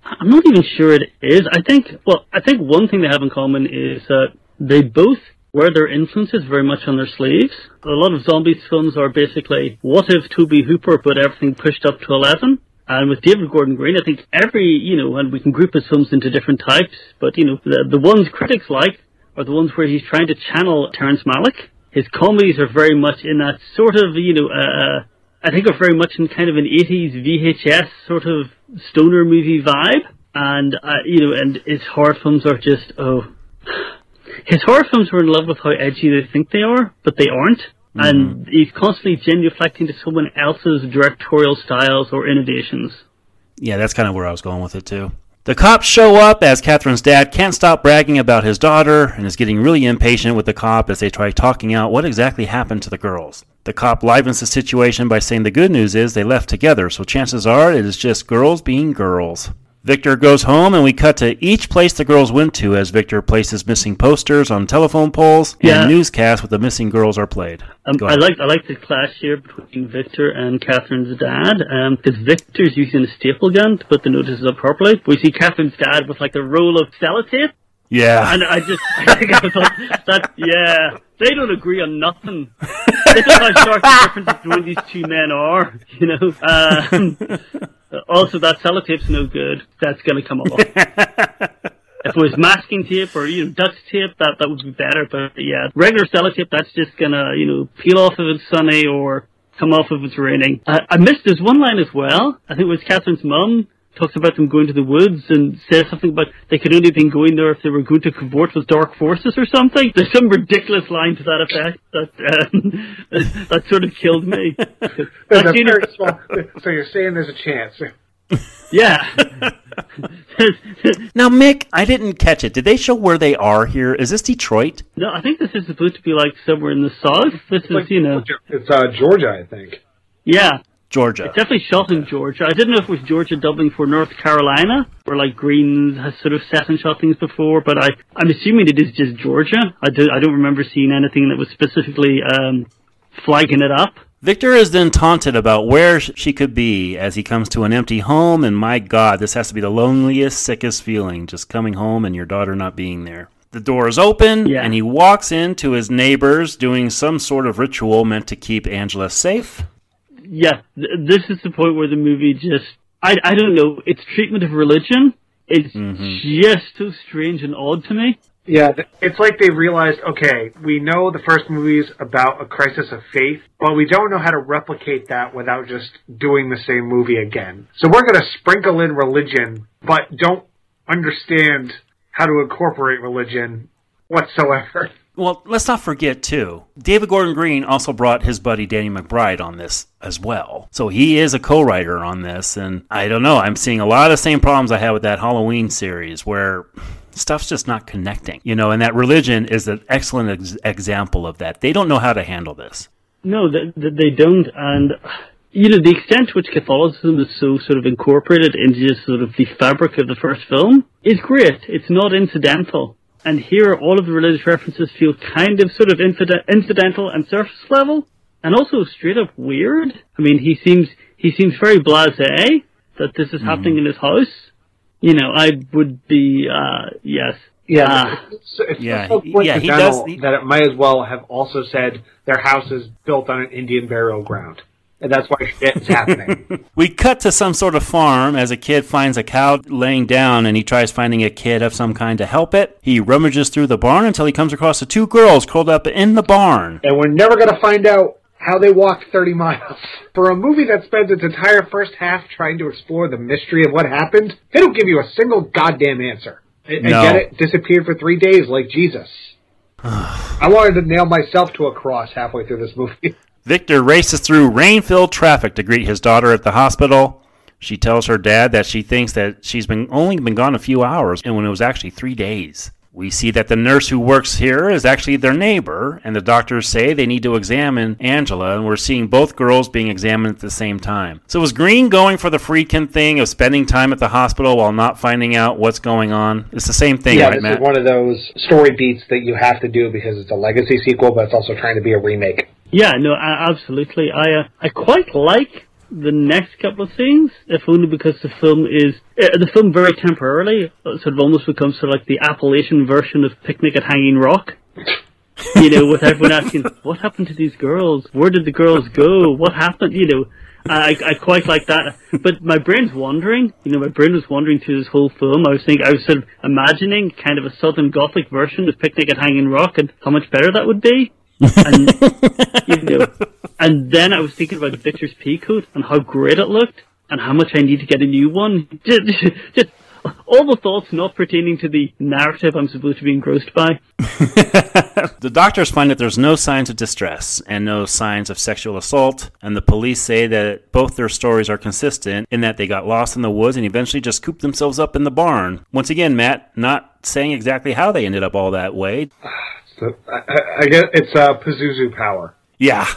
I'm not even sure it is. I think, well, I think one thing they have in common is that they both wear their influences very much on their sleeves. A lot of Zombie's films are basically, what if Tobe Hooper put everything pushed up to 11? And with David Gordon Green, I think every, you know, and we can group his films into different types, but, you know, the, the ones critics like are the ones where he's trying to channel Terrence Malick. His comedies are very much in that sort of, you know, uh, I think are very much in kind of an 80s VHS sort of stoner movie vibe. And, uh, you know, and his horror films are just, oh. His horror films were in love with how edgy they think they are, but they aren't. Mm-hmm. And he's constantly genuflecting to someone else's directorial styles or innovations. Yeah, that's kind of where I was going with it too. The cops show up as Catherine's dad can't stop bragging about his daughter and is getting really impatient with the cop as they try talking out what exactly happened to the girls. The cop livens the situation by saying the good news is they left together, so chances are it is just girls being girls. Victor goes home, and we cut to each place the girls went to as Victor places missing posters on telephone poles Yeah. and newscasts with the missing girls are played. Um, I like I like the clash here between Victor and Catherine's dad, because Victor's using a staple gun to put the notices up properly. We see Catherine's dad with like a roll of sellotape, Yeah. and I just I think I thought that yeah, they don't agree on nothing. this is how stark the difference between these two men are, you know. Um, Oh, also, that sellotape's no good. That's going to come off. if it was masking tape or you know duct tape, that that would be better. But yeah, regular sellotape, that's just gonna you know peel off if it's sunny or come off if it's raining. I, I missed there's one line as well. I think it was Catherine's mum talks about them going to the woods and says something about they could only have been going there if they were going to cavort with dark forces or something. There's some ridiculous line to that effect that um, that sort of killed me. There's a very small- so you're saying there's a chance. yeah. Now, Mik, I didn't catch it. Did they show where they are here? Is this Detroit? No, I think this is supposed to be like somewhere in the south. This is, you know, It's uh, Georgia, I think. yeah, Georgia. it's definitely shot in Georgia. I didn't know if it was Georgia dubbing for North Carolina, where like Green has sort of set and shot things before. But I, I'm assuming it is just Georgia. I do, I don't remember seeing anything that was specifically um, flagging it up. Victor is then taunted about where she could be as he comes to an empty home, and my God, this has to be the loneliest, sickest feeling just coming home and your daughter not being there. The door is open, Yeah. and he walks into his neighbors doing some sort of ritual meant to keep Angela safe. Yeah, th- this is the point where the movie just, I, I don't know, its treatment of religion is mm-hmm. just so strange and odd to me. Yeah, it's like they realized, okay, we know the first movie's about a crisis of faith, but we don't know how to replicate that without just doing the same movie again. So we're going to sprinkle in religion, but don't understand how to incorporate religion whatsoever. Well, let's not forget, too, David Gordon Green also brought his buddy Danny McBride on this as well. So he is a co writer on this, and I don't know, I'm seeing a lot of the same problems I had with that Halloween series where stuff's just not connecting. You know, and that religion is an excellent ex- example of that. They don't know how to handle this. No, they, they don't, and you know the extent to which Catholicism is so sort of incorporated into just sort of the fabric of the first film is great. It's not incidental, and here all of the religious references feel kind of sort of infide- incidental and surface level, and also straight up weird. I mean, he seems he seems very blasé that this is happening in his house. You know, I would be uh yes. Yeah, Ah. it's, it's Yeah, so yeah, he does- he- that it might as well have also said their house is built on an Indian burial ground, and that's why shit is happening. We cut to some sort of farm as a kid finds a cow laying down and he tries finding a kid of some kind to help it. He rummages through the barn until he comes across the two girls curled up in the barn. and we're never going to find out how they walked 30 miles. For a movie that spends its entire first half trying to explore the mystery of what happened, they don't give you a single goddamn answer. And, and No. get it? Disappeared for three days like Jesus. I wanted to nail myself to a cross halfway through this movie. Victor races through rain filled traffic to greet his daughter at the hospital. She tells her dad that she thinks that she's been only been gone a few hours and when it was actually three days. We see that the nurse who works here is actually their neighbor, and the doctors say they need to examine Angela, and we're seeing both girls being examined at the same time. So was Green going for the Friedkin thing of spending time at the hospital while not finding out what's going on? It's the same thing, yeah, right, this Matt? is one of those story beats that you have to do because it's a legacy sequel, but it's also trying to be a remake. Yeah, no, a- absolutely. I uh, I quite like the next couple of scenes, if only because the film is uh, the film very temporarily uh, sort of almost becomes sort of like the Appalachian version of Picnic at Hanging Rock. you know, with everyone asking, "What happened to these girls? Where did the girls go? What happened?" You know, I I quite like that. But my brain's wandering. You know, my brain was wandering through this whole film. I was thinking, I was sort of imagining kind of a Southern Gothic version of Picnic at Hanging Rock and how much better that would be. And you know, and then I was thinking about Victor's pea coat and how great it looked, and how much I need to get a new one. Just, just all the thoughts not pertaining to the narrative I'm supposed to be engrossed by. the doctors find that there's no signs of distress and no signs of sexual assault, and the police say that both their stories are consistent in that they got lost in the woods and eventually just cooped themselves up in the barn. Once again, Matt, not saying exactly how they ended up all that way. So, I, I- I guess it's uh, Pazuzu power. Yeah.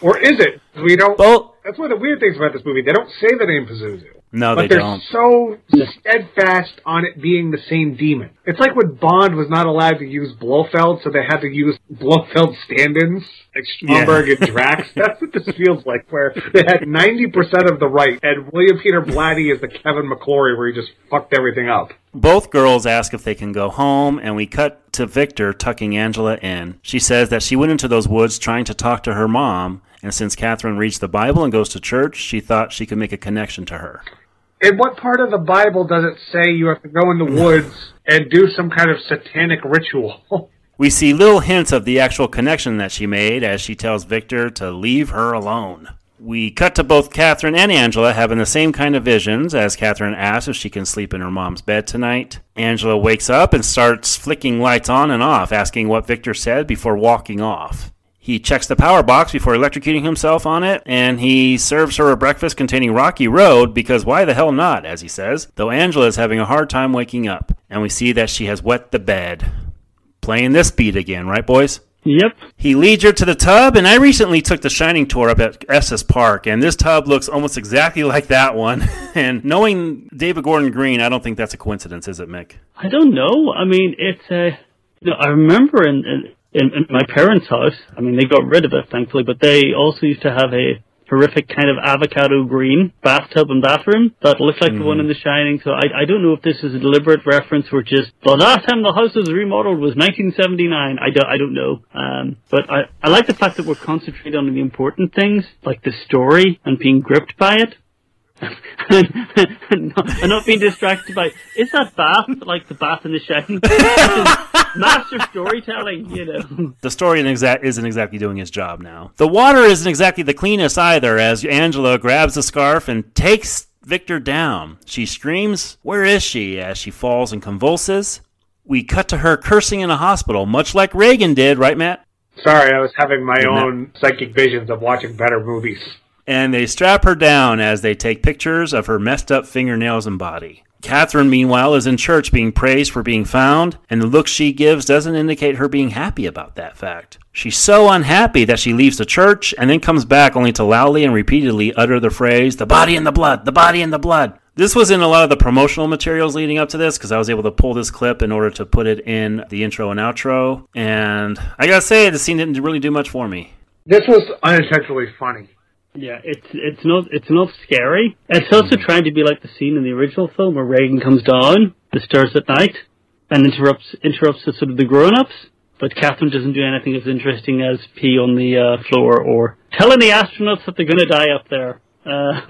Or is it? We don't. Well, that's one of the weird things about this movie. They don't say the name Pazuzu. No, but they they're don't. so steadfast on it being the same demon. It's like when Bond was not allowed to use Blofeld, so they had to use Blofeld stand-ins, like Stromberg Yeah. and Drax. That's what this feels like, where they had 90% of the right, and William Peter Blatty is the Kevin McClory where he just fucked everything up. Both girls ask if they can go home, and we cut to Victor tucking Angela in. She says that she went into those woods trying to talk to her mom, and since Catherine reads the Bible and goes to church, she thought she could make a connection to her. In what part of the Bible does it say you have to go in the woods and do some kind of satanic ritual? We see little hints of the actual connection that she made as she tells Victor to leave her alone. We cut to both Catherine and Angela having the same kind of visions as Catherine asks if she can sleep in her mom's bed tonight. Angela wakes up and starts flicking lights on and off, asking what Victor said before walking off. He checks the power box before electrocuting himself on it, and he serves her a breakfast containing Rocky Road because why the hell not, as he says, though Angela is having a hard time waking up, and we see that she has wet the bed. Playing this beat again, right, boys? Yep. He leads her to the tub, and I recently took the Shining tour up at Estes Park, and this tub looks almost exactly like that one. and knowing David Gordon Green, I don't think that's a coincidence, is it, Mik? I don't know. I mean, it's uh, you know, I remember in, in in in my parents' house. I mean, they got rid of it thankfully, but they also used to have a horrific kind of avocado green bathtub and bathroom that looked like the one in The Shining. So I I don't know if this is a deliberate reference or just the last time the house was remodeled was 1979. I don't I don't know. Um, but I I like the fact that we're concentrating on the important things like the story and being gripped by it. And, not, and not being distracted by is that bath like the bath in the shining master storytelling you know The story isn't exactly doing his job now. The water isn't exactly the cleanest either, as Angela grabs the scarf and takes Victor down. She screams, Where is she? as she falls and convulses. We cut to her cursing in a hospital, much like Regan did, right, Matt? Sorry, I was having my Didn't own psychic visions of watching better movies. And they strap her down as they take pictures of her messed up fingernails and body. Catherine, meanwhile, is in church being praised for being found, and the look she gives doesn't indicate her being happy about that fact. She's so unhappy that she leaves the church and then comes back only to loudly and repeatedly utter the phrase, the body and the blood, the body and the blood. This was in a lot of the promotional materials leading up to this because I was able to pull this clip in order to put it in the intro and outro. And I gotta say, the scene didn't really do much for me. This was unintentionally funny. Yeah it's it's not it's not scary it's also trying to be like the scene in the original film where Regan comes down the stairs at night and interrupts interrupts the sort of the grown-ups but Catherine doesn't do anything as interesting as pee on the uh, floor or telling the astronauts that they're going to die up there uh,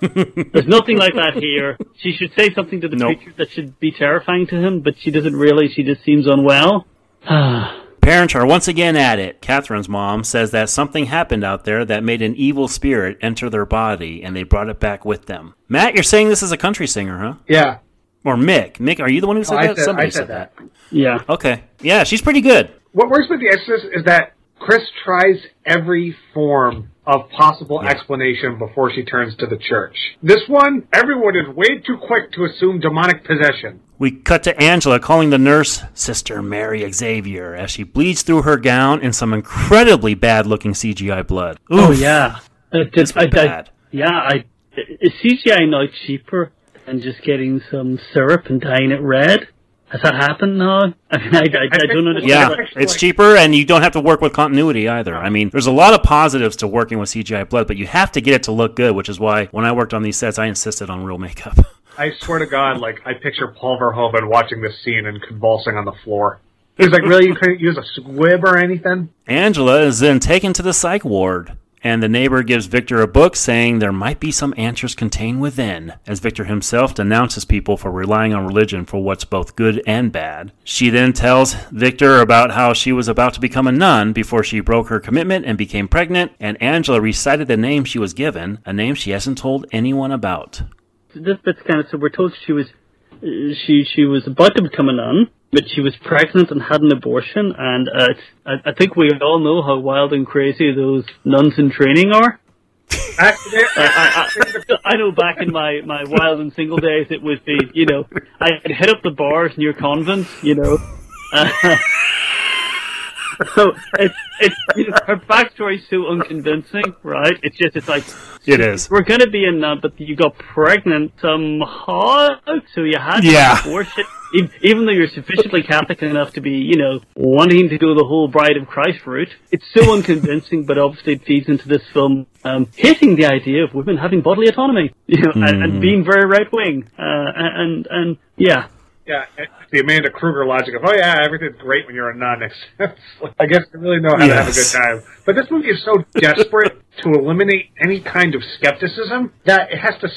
There's nothing like that here. She should say something to the Nope. preacher that should be terrifying to him, but she doesn't really. She just seems unwell. Parents are once again at it. Catherine's mom says that something happened out there that made an evil spirit enter their body and they brought it back with them. Matt, you're saying this is a country singer, huh? Yeah. Or Mik. Mik, are you the one who said Oh, I that? said- Somebody I said that. Yeah. Okay. Yeah, she's pretty good. What works with The Exorcist is that Chris tries every form of possible explanation before she turns to the church. This one, everyone is way too quick to assume demonic possession. We cut to Angela calling the nurse Sister Mary Xavier as she bleeds through her gown in some incredibly bad looking CGI blood. Oh yeah, uh, it, It's I, I, bad. yeah. I is CGI now cheaper than just getting some syrup and dyeing it red? Has that happened now? I mean, I, I, I don't understand. Yeah, but- it's cheaper and you don't have to work with continuity either. I mean, there's a lot of positives to working with CGI blood, but you have to get it to look good, which is why when I worked on these sets, I insisted on real makeup. I swear to God, like I picture Paul Verhoeven watching this scene and convulsing on the floor. He's like, "Really? You couldn't use a squib or anything?" Angela is then taken to the psych ward, and the neighbor gives Victor a book saying there might be some answers contained within, as Victor himself denounces people for relying on religion for what's both good and bad. She then tells Victor about how she was about to become a nun before she broke her commitment and became pregnant, and Angela recited the name she was given, a name she hasn't told anyone about. This bit's kind of so we're told she was she she was about to become a nun, but she was pregnant and had an abortion, and uh, I, I think we all know how wild and crazy those nuns in training are. Actually, I, I, I know back in my, my wild and single days, it would be, you know, I'd hit up the bars near convents, you know. Uh, so it's, it's, you know, her backstory's so unconvincing, right? It's just, it's like, It is. we're gonna be in that, but you got pregnant somehow, so you had to Yeah. abortion. E- Even though you're sufficiently Catholic enough to be, you know, wanting to go the whole Bride of Christ route, it's so unconvincing, but obviously it feeds into this film, um, hating the idea of women having bodily autonomy, you know, and, and Mhm. being very right wing, uh, and, and, yeah. Yeah, the Amanda Kruger logic of, "Oh yeah, everything's great when you're a nun." Except, I guess I really know how to have a good time. But this movie is so desperate to eliminate any kind of skepticism that it has to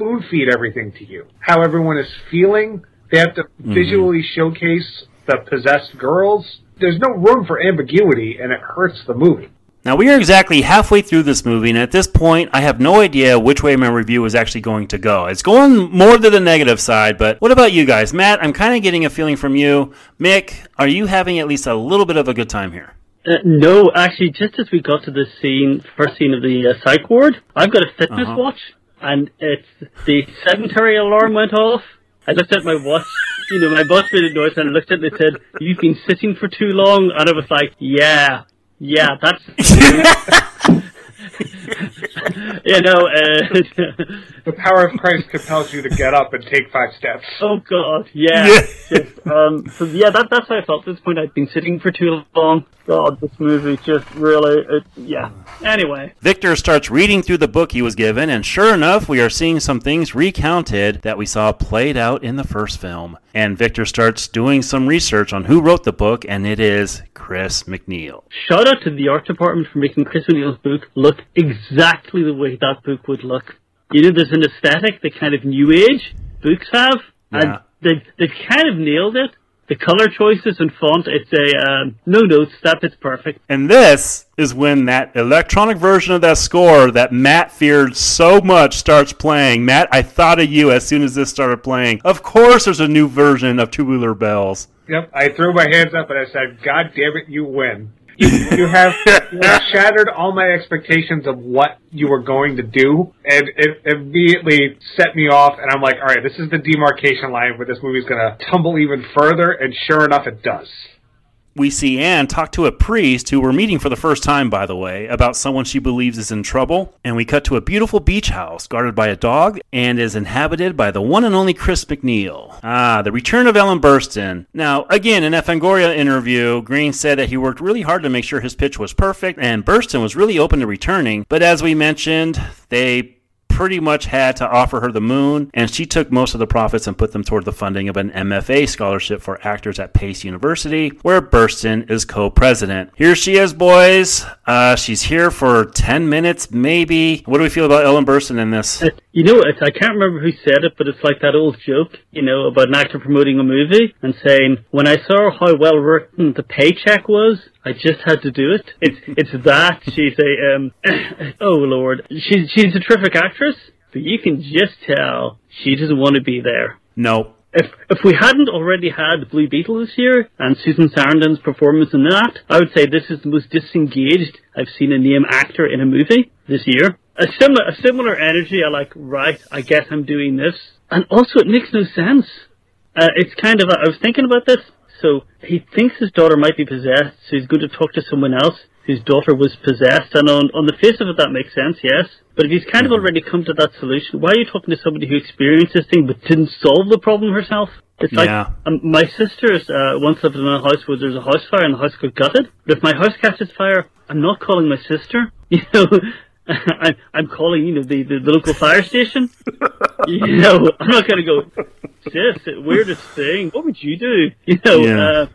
spoon feed everything to you. How everyone is feeling. They have to mm-hmm. visually showcase the possessed girls. There's no room for ambiguity, and it hurts the movie. Now, we are exactly halfway through this movie, and at this point, I have no idea which way my review is actually going to go. It's going more to the negative side, but what about you guys? Matt, I'm kind of getting a feeling from you. Mik, are you having at least a little bit of a good time here? Uh, no, actually, just as we got to this scene, first scene of the uh, psych ward, I've got a fitness Uh-huh. watch, and it's the sedentary alarm went off. I looked at my watch, you know, my boss made a noise, and I looked at it and it said, "You've been sitting for too long," and I was like, "Yeah, yeah, that's." you know, uh, The power of Christ compels you to get up and take five steps. oh god, yeah. Just, um, so yeah, that, that's how I felt at this point. I'd been sitting for too long. God, this movie just really, it, yeah. Anyway. Victor starts reading through the book he was given, and sure enough, we are seeing some things recounted that we saw played out in the first film. And Victor starts doing some research on who wrote the book, and it is Chris MacNeil. Shout out to the art department for making Chris MacNeil's book look exactly the way that book would look. You know, there's an aesthetic that kind of new age books have, Yeah. and they they've kind of nailed it. The color choices and font, it's a um, no. That it's perfect. And this is when that electronic version of that score that Matt feared so much starts playing. Matt, I thought of you as soon as this started playing. Of course, there's a new version of Tubular Bells. Yep, I threw my hands up and I said, "God damn it, you win! You, have you have shattered all my expectations of what you were going to do, and it immediately set me off. And I'm like, all right, this is the demarcation line where this movie's going to tumble even further. And sure enough, it does. We see Ann talk to a priest who we're meeting for the first time, by the way, about someone she believes is in trouble. And we cut to a beautiful beach house guarded by a dog and is inhabited by the one and only Chris MacNeil. Ah, the return of Ellen Burstyn. Now, again, in a Fangoria interview, Green said that he worked really hard to make sure his pitch was perfect, and Burstyn was really open to returning. But as we mentioned, they pretty much had to offer her the moon, and she took most of the profits and put them toward the funding of an MFA scholarship for actors at Pace University, where Burstyn is co-president. Here she is, boys. Uh, she's here for 10 minutes, maybe. What do we feel about Ellen Burstyn in this? You know, it's, I can't remember who said it, but it's like that old joke, you know, about an actor promoting a movie and saying, "When I saw how well written the paycheck was, I just had to do it." It's it's that she's a um, oh lord, she's she's a terrific actress, but you can just tell she doesn't want to be there. Nope. If if we hadn't already had Blue Beetle this year and Susan Sarandon's performance in that, I would say this is the most disengaged I've seen a name actor in a movie this year. A similar a similar energy. I like. Right, I guess I'm doing this, and also it makes no sense. Uh, it's kind of, a, I was thinking about this. So he thinks his daughter might be possessed, so he's going to talk to someone else whose daughter was possessed. And on, on the face of it, that makes sense, yes. But if he's kind of already come to that solution, why are you talking to somebody who experienced this thing but didn't solve the problem herself? It's like Yeah. um, my sisters uh, once lived in a house where there was a house fire and the house got gutted. But if my house catches fire, I'm not calling my sister. You know, I'm, I'm calling you know the, the, the local fire station. you know, I'm not going to go. Sis, weirdest thing. What would you do? You know, Yeah. uh,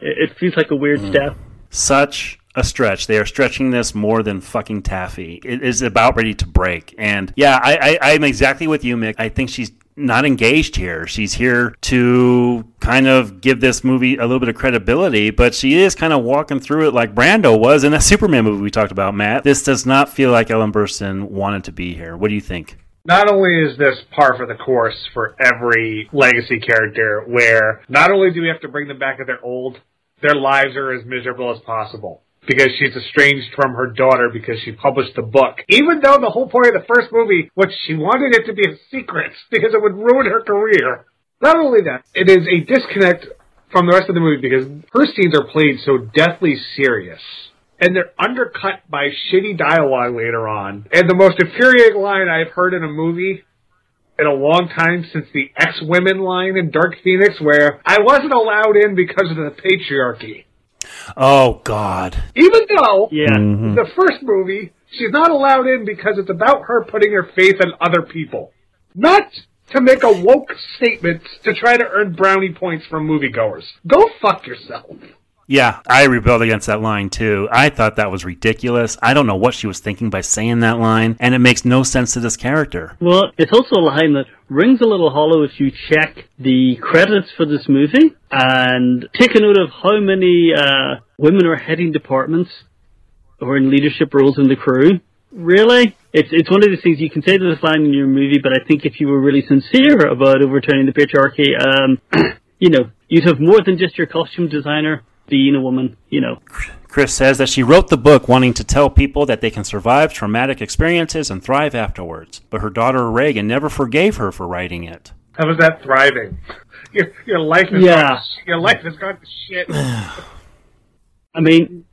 it, it feels like a weird step. Such a stretch. They are stretching this more than fucking taffy. It is about ready to break. And yeah, I, I, I'm exactly with you, Mik. I think she's not engaged here. She's here to kind of give this movie a little bit of credibility, but she is kind of walking through it like Brando was in that Superman movie we talked about, Matt. This does not feel like Ellen Burstyn wanted to be here. What do you think? Not only is this par for the course for every legacy character, where not only do we have to bring them back at they're old, their lives are as miserable as possible. Because she's estranged from her daughter because she published the book. Even though the whole point of the first movie was she wanted it to be a secret because it would ruin her career. Not only that, it is a disconnect from the rest of the movie because her scenes are played so deathly serious. And they're undercut by shitty dialogue later on. And the most infuriating line I've heard in a movie in a long time since the X-Women line in Dark Phoenix where I wasn't allowed in because of the patriarchy. Oh, God. Even though Yeah. Mhm. the first movie, she's not allowed in because it's about her putting her faith in other people. Not to make a woke statement to try to earn brownie points from moviegoers. Go fuck yourself. Yeah, I rebelled against that line too. I thought that was ridiculous. I don't know what she was thinking by saying that line, and it makes no sense to this character. Well, it's also a line that rings a little hollow if you check the credits for this movie and take a note of how many uh, women are heading departments or in leadership roles in the crew. Really? It's it's one of these things you can say to this line in your movie, but I think if you were really sincere about overturning the patriarchy, um, you know, you'd have more than just your costume designer being a woman, you know. Chris says that she wrote the book wanting to tell people that they can survive traumatic experiences and thrive afterwards, but her daughter Regan never forgave her for writing it. How was that thriving? Your, your life is Yeah. gone your life has gone to shit. I mean,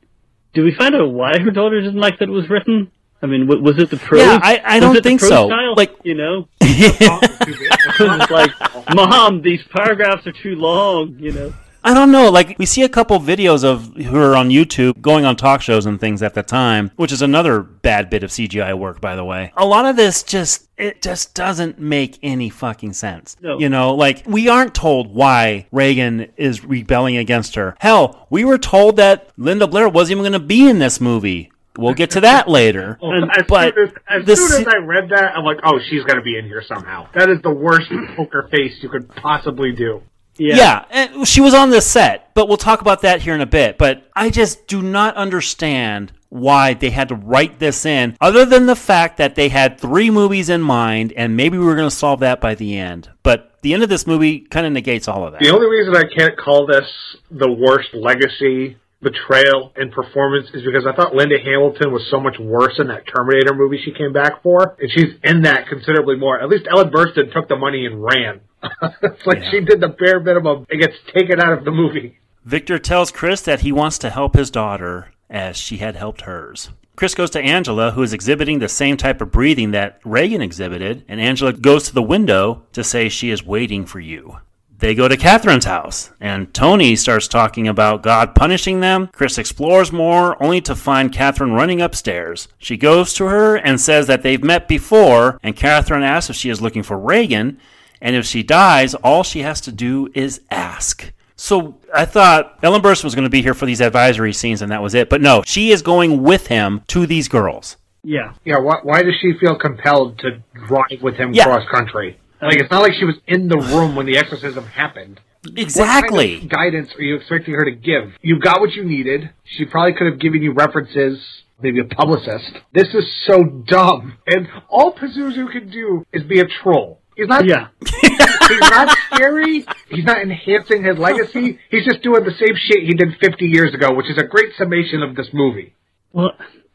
do we find out why her daughter didn't like that it was written? I mean, w- was it the prose? Yeah, I- I don't think so. Style? Like- you know, it's like, Mom, these paragraphs are too long. You know. I don't know. Like we see a couple videos of her on YouTube going on talk shows and things at the time, which is another bad bit of CGI work, by the way. A lot of this just it just doesn't make any fucking sense. No. You know, like we aren't told why Regan is rebelling against her. Hell, we were told that Linda Blair wasn't even going to be in this movie. We'll get to that later. as but soon, as, as, the soon as I read that, I'm like, oh, she's going to be in here somehow. That is the worst poker face you could possibly do. Yeah. and she was on this set, but we'll talk about that here in a bit. But I just do not understand why they had to write this in, other than the fact that they had three movies in mind, and maybe we were going to solve that by the end. But the end of this movie kind of negates all of that. The only reason I can't call this the worst legacy betrayal and performance is because I thought Linda Hamilton was so much worse in that Terminator movie she came back for, and she's in that considerably more. At least Ellen Burstyn took the money and ran. it's like she did the bare minimum and gets taken out of the movie. Victor tells Chris that he wants to help his daughter as she had helped hers. Chris goes to Angela, who is exhibiting the same type of breathing that Regan exhibited, and Angela goes to the window to say she is waiting for you. They go to Catherine's house, and Tony starts talking about God punishing them. Chris explores more, only to find Catherine running upstairs. She goes to her and says that they've met before, and Catherine asks if she is looking for Regan, and if she dies, all she has to do is ask. So I thought Ellen Burstyn was going to be here for these advisory scenes, and that was it. But no, she is going with him to these girls. Yeah. Yeah, why, why does she feel compelled to drive with him Yeah. cross country? Like, it's not like she was in the room when the exorcism happened. Exactly. What kind of guidance are you expecting her to give? You got what you needed. She probably could have given you references, maybe a publicist. This is so dumb. And all Pazuzu can do is be a troll. He's not. Yeah. he's not scary. He's not enhancing his legacy. He's just doing the same shit he did 50 years ago, which is a great summation of this movie. Well,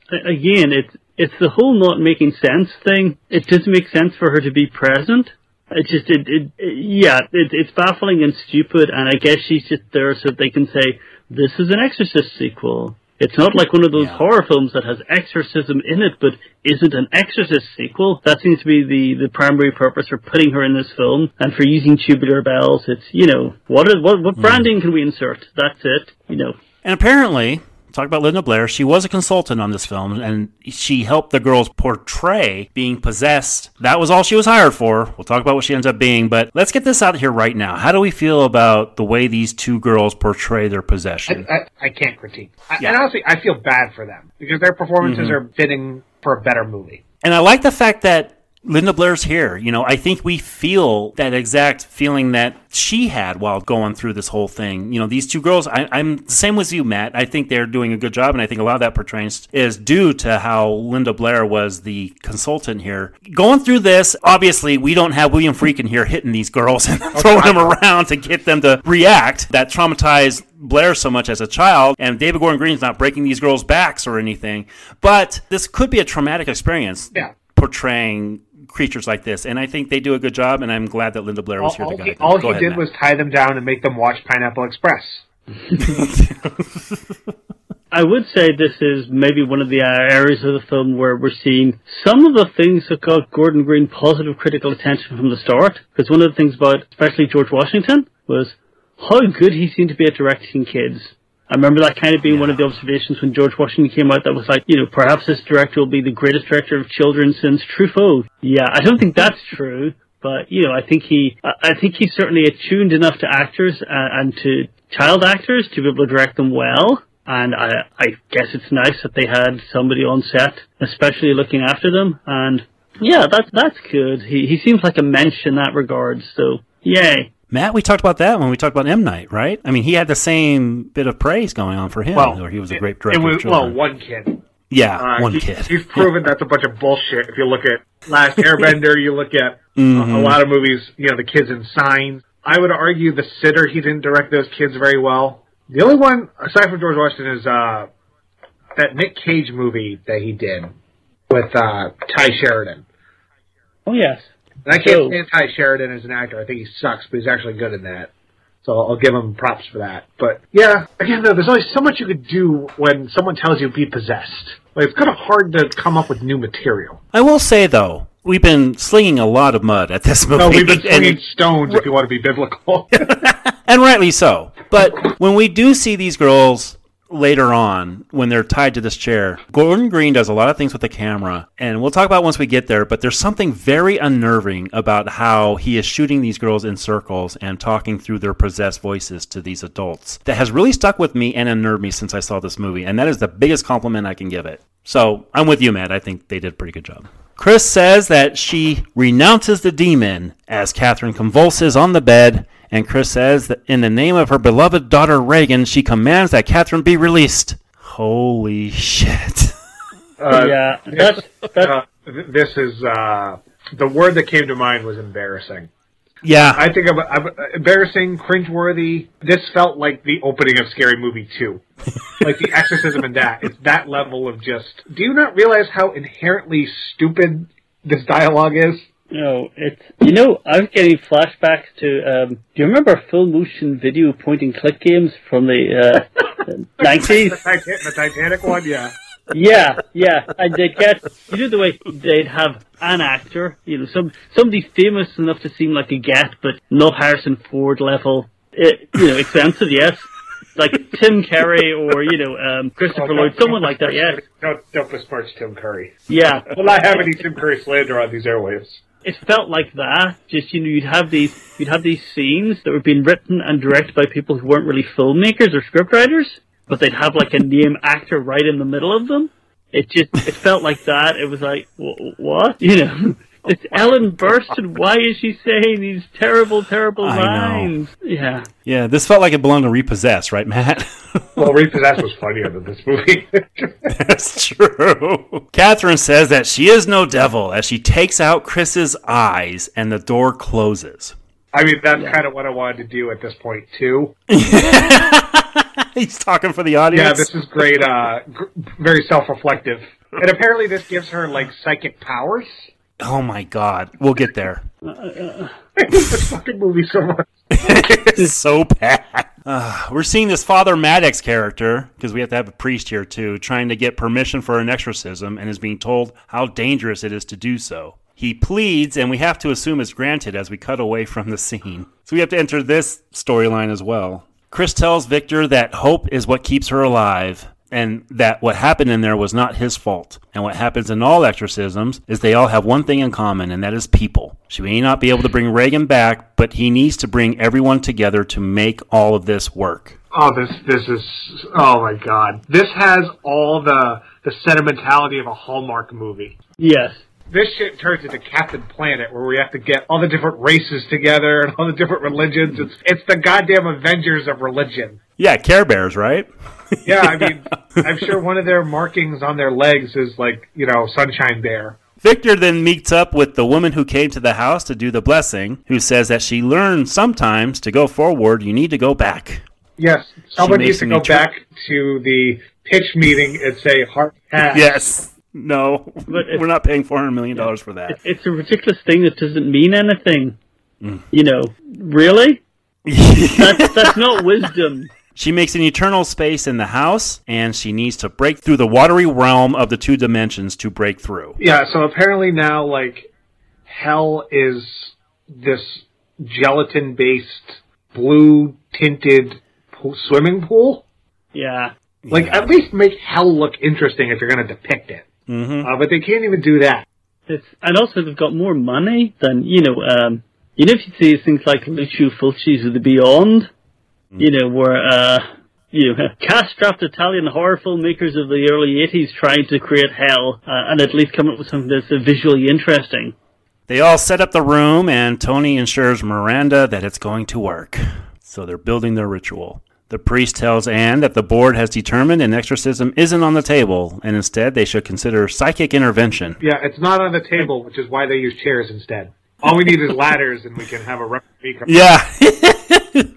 again, it's it's the whole not making sense thing. It doesn't make sense for her to be present It's just, it, it, it yeah, it, it's baffling and stupid, and I guess she's just there so they can say, this is an Exorcist sequel. It's not like one of those Yeah. horror films that has exorcism in it, but isn't an Exorcist sequel. That seems to be the, the primary purpose for putting her in this film, and for using tubular bells. It's, you know, what, is, what, what hmm. branding can we insert? That's it, you know. And apparently, talk about Linda Blair, she was a consultant on this film and she helped the girls portray being possessed. That was all she was hired for. We'll talk about what she ends up being, but let's get this out here right now. How do we feel about the way these two girls portray their possession? I, I can't critique. I, Yeah. And honestly, I feel bad for them because their performances Mhm. are fitting for a better movie. And I like the fact that Linda Blair's here. You know, I think we feel that exact feeling that she had while going through this whole thing. You know, these two girls, I, I'm the same with you, Matt. I think they're doing a good job, and I think a lot of that portrays is due to how Linda Blair was the consultant here. Going through this, obviously, we don't have William Friedkin here hitting these girls and throwing them around to get them to react. That traumatized Blair so much as a child, and David Gordon Green's not breaking these girls' backs or anything. But this could be a traumatic experience Yeah. portraying creatures like this, and I think they do a good job. And I'm glad that Linda Blair was All, here to guide he, them. all Go he ahead, did Matt. was tie them down and make them watch Pineapple Express. I would say this is maybe one of the uh, areas of the film where we're seeing some of the things that got Gordon Green positive critical attention from the start. Because one of the things about, especially George Washington, was how good he seemed to be at directing kids. I remember that kind of being one of the observations when George Washington came out that was like, you know, perhaps this director will be the greatest director of children since Truffaut. Yeah, I don't think that's true, but, you know, I think he, I think he's certainly attuned enough to actors uh, and to child actors to be able to direct them well. And I, I guess it's nice that they had somebody on set, especially looking after them. And yeah, that's, that's good. He, he seems like a mensch in that regard, so yay. Matt, we talked about that when we talked about M Night, right? I mean, he had the same bit of praise going on for him, Well, or he was a it- great It director. was, well, one kid. yeah, Uh, one he- kid. He's proven that's a bunch of bullshit. If you look at Last Airbender, you look at uh, a Mhm. lot of movies, you know, the kids in Signs. I would argue The Sitter, he didn't direct those kids very well. The only one, aside from George Washington, is uh, that Nick Cage movie that he did with uh, Tye Sheridan. Oh yes. And I can't So- stand Tye Sheridan as an actor. I think he sucks, but he's actually good in that. So I'll give him props for that. But yeah, again, though, there's only so much you could do when someone tells you be possessed. Like it's kind of hard to come up with new material. I will say though, we've been slinging a lot of mud at this movie, No, we've been and- stones if you want to be biblical. and rightly so. But when we do see these girls later on, when they're tied to this chair, Gordon Green does a lot of things with the camera, and we'll talk about once we get there. But there's something very unnerving about how he is shooting these girls in circles and talking through their possessed voices to these adults that has really stuck with me and unnerved me since I saw this movie, and that is the biggest compliment I can give it. So I'm with you, Matt. I think they did a pretty good job. Chris says that she renounces the demon as Catherine convulses on the bed, and Chris says that in the name of her beloved daughter Regan, she commands that Catherine be released. Holy shit. Uh, yeah, this, that's, that's uh, this is uh, the word that came to mind was embarrassing. Yeah. I think of, of embarrassing, cringeworthy. This felt like the opening of Scary Movie Two, like the exorcism and that. It's that level of just. Do you not realize how inherently stupid this dialogue is? No, it's you know I'm getting flashbacks to. Um, do you remember full motion video point and click games from the uh, nineties? the, Titan- the Titanic one, yeah. Yeah, yeah, and they'd get you know the way they'd have an actor, you know, some somebody famous enough to seem like a get, but not Harrison Ford level, eh, you know, expensive, yes, like Tim Curry or you know um, Christopher Oh, Lloyd, someone like that, yes, Don't, don't besmirch Tim Curry. yeah. We'll not have any Tim Curry slander on these airwaves. it felt like that. Just you know, you'd have these you'd have these scenes that were being written and directed by people who weren't really filmmakers or scriptwriters, but they'd have like a name actor right in the middle of them. It just it felt like that. It was like wh- what you know. It's Ellen Burstyn. Why is she saying these terrible, terrible I know. lines? Yeah. Yeah, this felt like it belonged to Repossess, right, Matt? Well, Repossessed was funnier than this movie. That's true. Catherine says that she is no devil as she takes out Chris's eyes and the door closes. I mean, that's kind of what I wanted to do at this point too. He's talking for the audience. Yeah, this is great. Uh, gr- very self-reflective, and apparently this gives her like psychic powers. Oh my god. We'll get there. I hate this fucking movie so much. it's so bad. Uh, we're seeing this Father Maddox character, because we have to have a priest here too, trying to get permission for an exorcism and is being told how dangerous it is to do so. He pleads, and we have to assume it's granted as we cut away from the scene. So we have to enter this storyline as well. Chris tells Victor that hope is what keeps her alive, and that what happened in there was not his fault. And what happens in all exorcisms is they all have one thing in common, and that is people. She may not be able to bring Regan back, but he needs to bring everyone together to make all of this work. Oh, this this is oh my god. This has all the the sentimentality of a Hallmark movie. Yes. This shit turns into Captain Planet, where we have to get all the different races together and all the different religions. It's it's the goddamn Avengers of religion. Yeah, Care Bears, right? Yeah, I mean, I'm sure one of their markings on their legs is like you know Sunshine Bear. Victor then meets up with the woman who came to the house to do the blessing, who says that she learned sometimes to go forward, you need to go back. Yes, someone needs to go back to the pitch meeting and say heart pass. Yes. No, But we're not paying four hundred million dollars for that. It's a ridiculous thing that doesn't mean anything. Mm. You know, really? That's, that's not wisdom. She makes an eternal space in the house, and she needs to break through the watery realm of the two dimensions to break through. Yeah, so apparently now, like, hell is this gelatin based, blue tinted po- swimming pool. Yeah. Like, at least make hell look interesting if you're going to depict it. Mm-hmm. Uh, but they can't even do that. It's, and also they've got more money than, you know, um, you know, if you see things like Lucio Fulci's of the Beyond, you know, where, uh, you know, cash-strapped Italian horror filmmakers of the early 80s trying to create hell, uh, and at least come up with something that's uh, visually interesting. They all set up the room, and Tony ensures Miranda that it's going to work. So they're building their ritual. The priest tells Ann that the board has determined an exorcism isn't on the table, and instead they should consider psychic intervention. Yeah, it's not on the table, which is why they use chairs instead. All we need is ladders, and we can have a referee come. Yeah,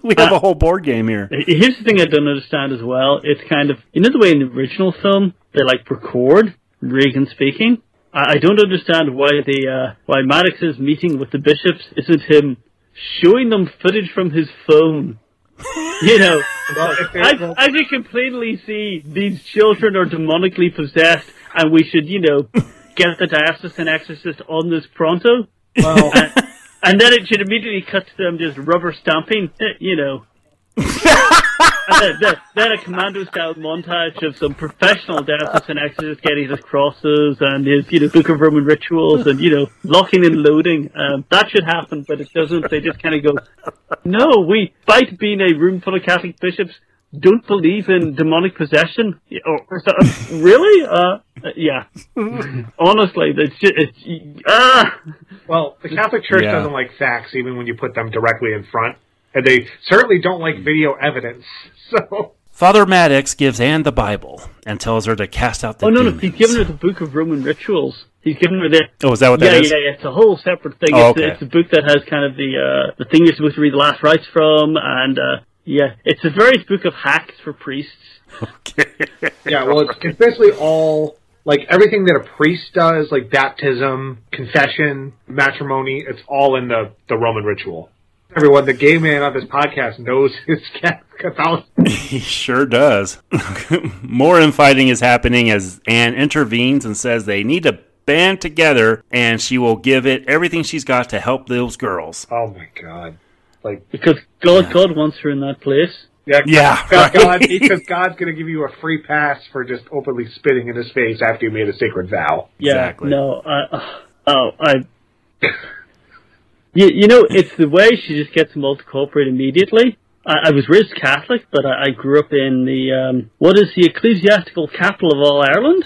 we have a whole board game here. Here's the thing I don't understand as well. It's kind of, you know the way in the original film, they like record Regan speaking? I I don't understand why the, uh, why Maddox's meeting with the bishops isn't him showing them footage from his phone. You know, Well, they- I, I can completely see these children are demonically possessed and we should, you know, get the diocesan exorcist on this pronto. well, And, and then it should immediately cut to them just rubber stamping, you know. and then, then, then a commando style montage of some professional diocesan exorcist getting his crosses and his, you know, Book of Roman rituals and, you know, locking and loading. Um, that should happen, but it doesn't. They just kind of go, no, we, despite being a room full of Catholic bishops, don't believe in demonic possession. Or, or so- really? Uh, uh, yeah. Honestly, it's just, it's, ah! well, the Catholic Church Yeah. doesn't like facts, even when you put them directly in front, and they certainly don't like video evidence. So, Father Maddox gives Ann the Bible and tells her to cast out the Oh no, no, he's given her the Book of Roman Rituals. He's given her the. Oh, is that what yeah, that is? yeah, yeah. It's a whole separate thing. Oh, it's, okay. it's a book that has kind of the uh, the thing you're supposed to read the last rites from, and uh, yeah, it's a various book of hacks for priests. Okay. yeah, well, it's, it's basically all, like, everything that a priest does, like baptism, confession, matrimony, it's all in the, the Roman ritual. Everyone, the gay man on this podcast knows his Catholicism. He sure does. More infighting is happening as Ann intervenes and says they need to band together and she will give it everything she's got to help those girls. Oh my god. Like, Because God, God wants her in that place. yeah, Yeah, God, right. God, because God's going to give you a free pass for just openly spitting in his face after you made a sacred vow. Yeah, Exactly. no, I, oh, I. You, you know, it's the way she just gets cooperate immediately. I, I was raised Catholic, but I, I grew up in the um, what is the ecclesiastical capital of all Ireland.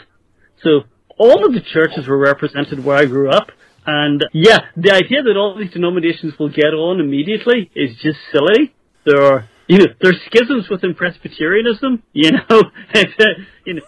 So all of the churches were represented where I grew up, and yeah, the idea that all these denominations will get on immediately is just silly. There are. You know, there's schisms within Presbyterianism, you know, uh, you know,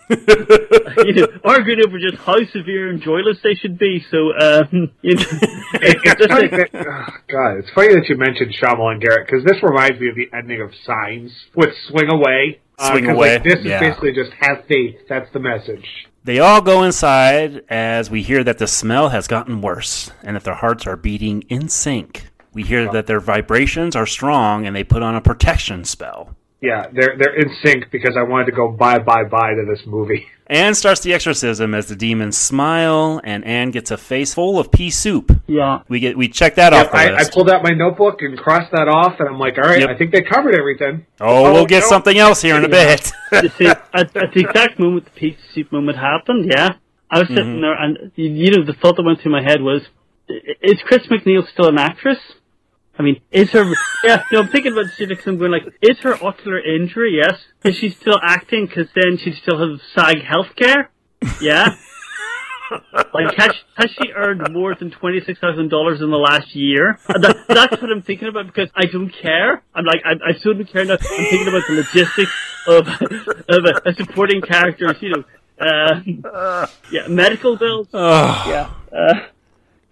you know, arguing over just how severe and joyless they should be. So, um, you know, it, it's just Funny like, that- oh, God, it's funny that you mentioned Shyamalan and Garrett because this reminds me of the ending of Signs with Swing Away. Uh, Away, Like, this yeah. is basically just have faith. That's the message. They all go inside as we hear that the smell has gotten worse and that their hearts are beating in sync. We hear that their vibrations are strong and they put on a protection spell. Yeah, they're they're in sync because I wanted to go bye bye bye to this movie. Ann starts the exorcism as the demons smile, and Ann gets a face full of pea soup. Yeah. We get we check that Yep, off the I, I pulled out my notebook and crossed that off, and I'm like, all right, Yep. I think they covered everything. oh, we'll oh, get no. something else here in a bit. See, at, at the exact moment the pea soup moment happened, yeah, I was sitting mm-hmm. there, and you, you know, the thought that went through my head was, is Chris MacNeil still an actress? I mean, is her? Yeah, no, I'm thinking about the because I'm going like, is her ocular injury? Yes. Is she still acting? Because then she'd still have SAG healthcare. Yeah. like, has, has she earned more than twenty six thousand dollars in the last year? That, that's what I'm thinking about because I don't care. I'm like, I, I still don't care now. I'm thinking about the logistics of of a, a supporting character. You know, uh, yeah, medical bills. Oh. Yeah. Uh,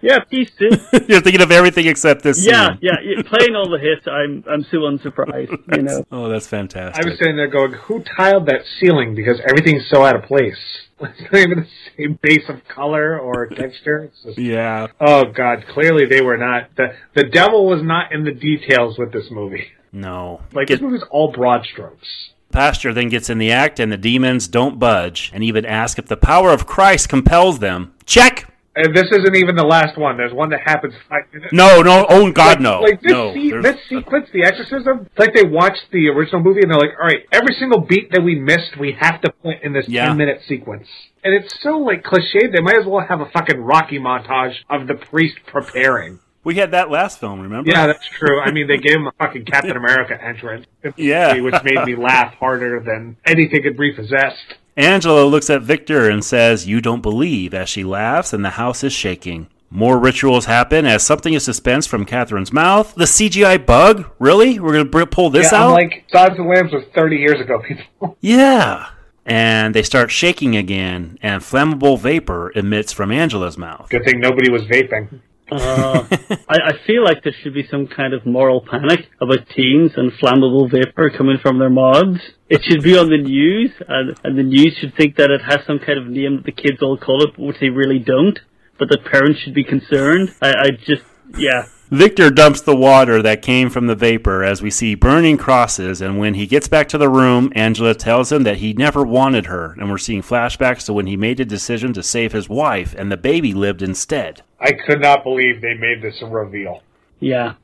yeah, peace too. You're thinking of everything except this Yeah, scene. yeah, yeah, playing all the hits, I'm I'm so unsurprised, you know. Oh, that's fantastic. I was sitting there going, who tiled that ceiling because everything's so out of place. It's not even the same base of color or texture. Just, yeah. oh god, clearly they were not. The the devil was not in the details with this movie. No. Like Get- this movie's all broad strokes. Pastor then gets in the act, and the demons don't budge, and even ask if the power of Christ compels them. Check. And this isn't even the last one. There's one that happens five minutes. No, no. Oh God, like, no. Like this, no. se- this sequence, the exorcism, it's like they watched the original movie and they're like, all right, every single beat that we missed, we have to put in this Yeah. 10 minute sequence. And it's so like cliched, they might as well have a fucking Rocky montage of the priest preparing. we had that last film, remember? Yeah, that's true. I mean, they gave him a fucking Captain America entrance. Yeah. Which made me laugh harder than anything in Repossessed. Angela looks at Victor and says, You don't believe, as she laughs, and the house is shaking. More rituals happen as something is dispensed from Catherine's mouth. The CGI bug? Really? We're going to br- pull this yeah, out? I'm like, Silence of the Lambs was 30 years ago, people. yeah. And they start shaking again, and flammable vapor emits from Angela's mouth. Good thing nobody was vaping. Uh, I, I feel like there should be some kind of moral panic about teens and flammable vapor coming from their mouths. It should be on the news, and, and the news should think that it has some kind of name that the kids all call it, which they really don't. But the parents should be concerned. I, I just, yeah. Victor dumps the water that came from the vapor as we see burning crosses, and when he gets back to the room, Angela tells him that he never wanted her, and we're seeing flashbacks to when he made a decision to save his wife and the baby lived instead. I could not believe they made this a reveal. Yeah.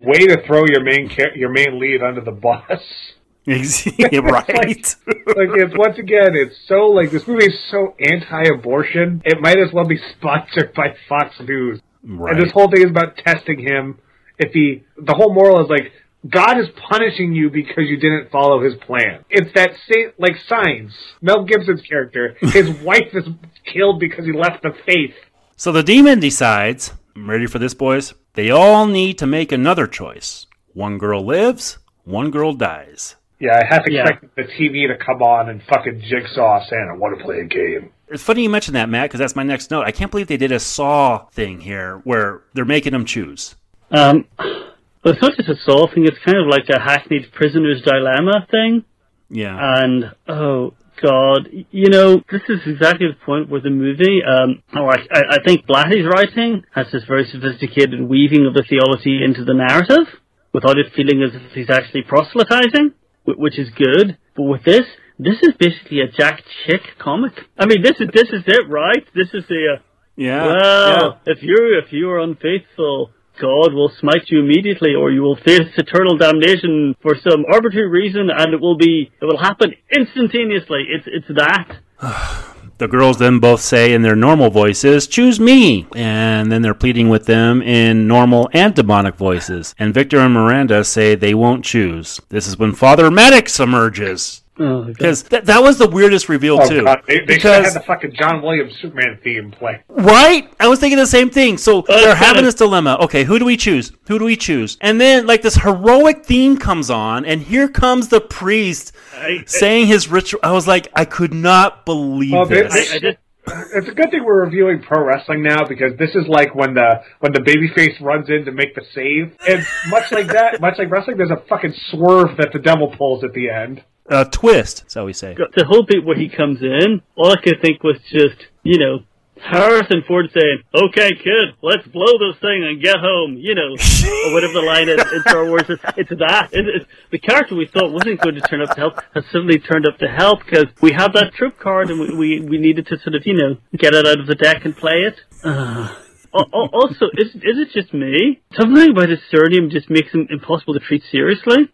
Way to throw your main char- your main lead under the bus. right? like it's once again, it's so like this movie is so anti-abortion. It might as well be sponsored by Fox News. Right. And this whole thing is about testing him. If he, the whole moral is like God is punishing you because you didn't follow His plan. It's that same like signs. Mel Gibson's character, his wife is killed because he left the faith. So the demon decides, I'm ready for this, boys? They all need to make another choice. One girl lives, one girl dies. Yeah, I half Yeah. expected the TV to come on and fucking jigsaw saying, "I want to play a game." It's funny you mentioned that, Matt, because that's my next note. I can't believe they did a Saw thing here where they're making them choose. Um, but it's not just a Saw thing, it's kind of like a hackneyed prisoner's dilemma thing. Yeah. And oh god, you know, this is exactly the point where the movie, um, or I, I I think Blatty's writing has this very sophisticated weaving of the theology into the narrative, without it feeling as if he's actually proselytizing, wh- which is good. But with this, this is basically a Jack Chick comic. I mean, this is this is it, right? This is the uh, yeah. well, if you if you are unfaithful, God will smite you immediately, or you will face eternal damnation for some arbitrary reason, and it will be it will happen instantaneously. It's it's that. The girls then both say in their normal voices, choose me. And then they're pleading with them in normal and demonic voices. And Victor and Miranda say they won't choose. This is when Father Maddox emerges. Oh, Because that, that was the weirdest reveal, Oh too. god, they, they should have because, had the fucking John Williams Superman theme play. right? I was thinking the same thing. So they're having this dilemma. Okay, who do we choose? Who do we choose? And then, like, this heroic theme comes on, and here comes the priest saying his ritual. I was like, I could not believe Well, this. I, I just It's a good thing we're reviewing pro wrestling now because this is like when the when the babyface runs in to make the save. And much like that, much like wrestling, there's a fucking swerve that the devil pulls at the end. A twist, so we say. The whole bit where he comes in, all I could think was just, you know, Harrison Ford saying, "Okay, kid, let's blow this thing and get home," you know, or whatever the line is in Star Wars. It's, it's that. It, it's, the character we thought wasn't going to turn up to help has suddenly turned up to help because we have that troop card and we, we we needed to sort of you know get it out of the deck and play it. Uh, also, is is it just me? Something about his surname just makes him impossible to treat seriously.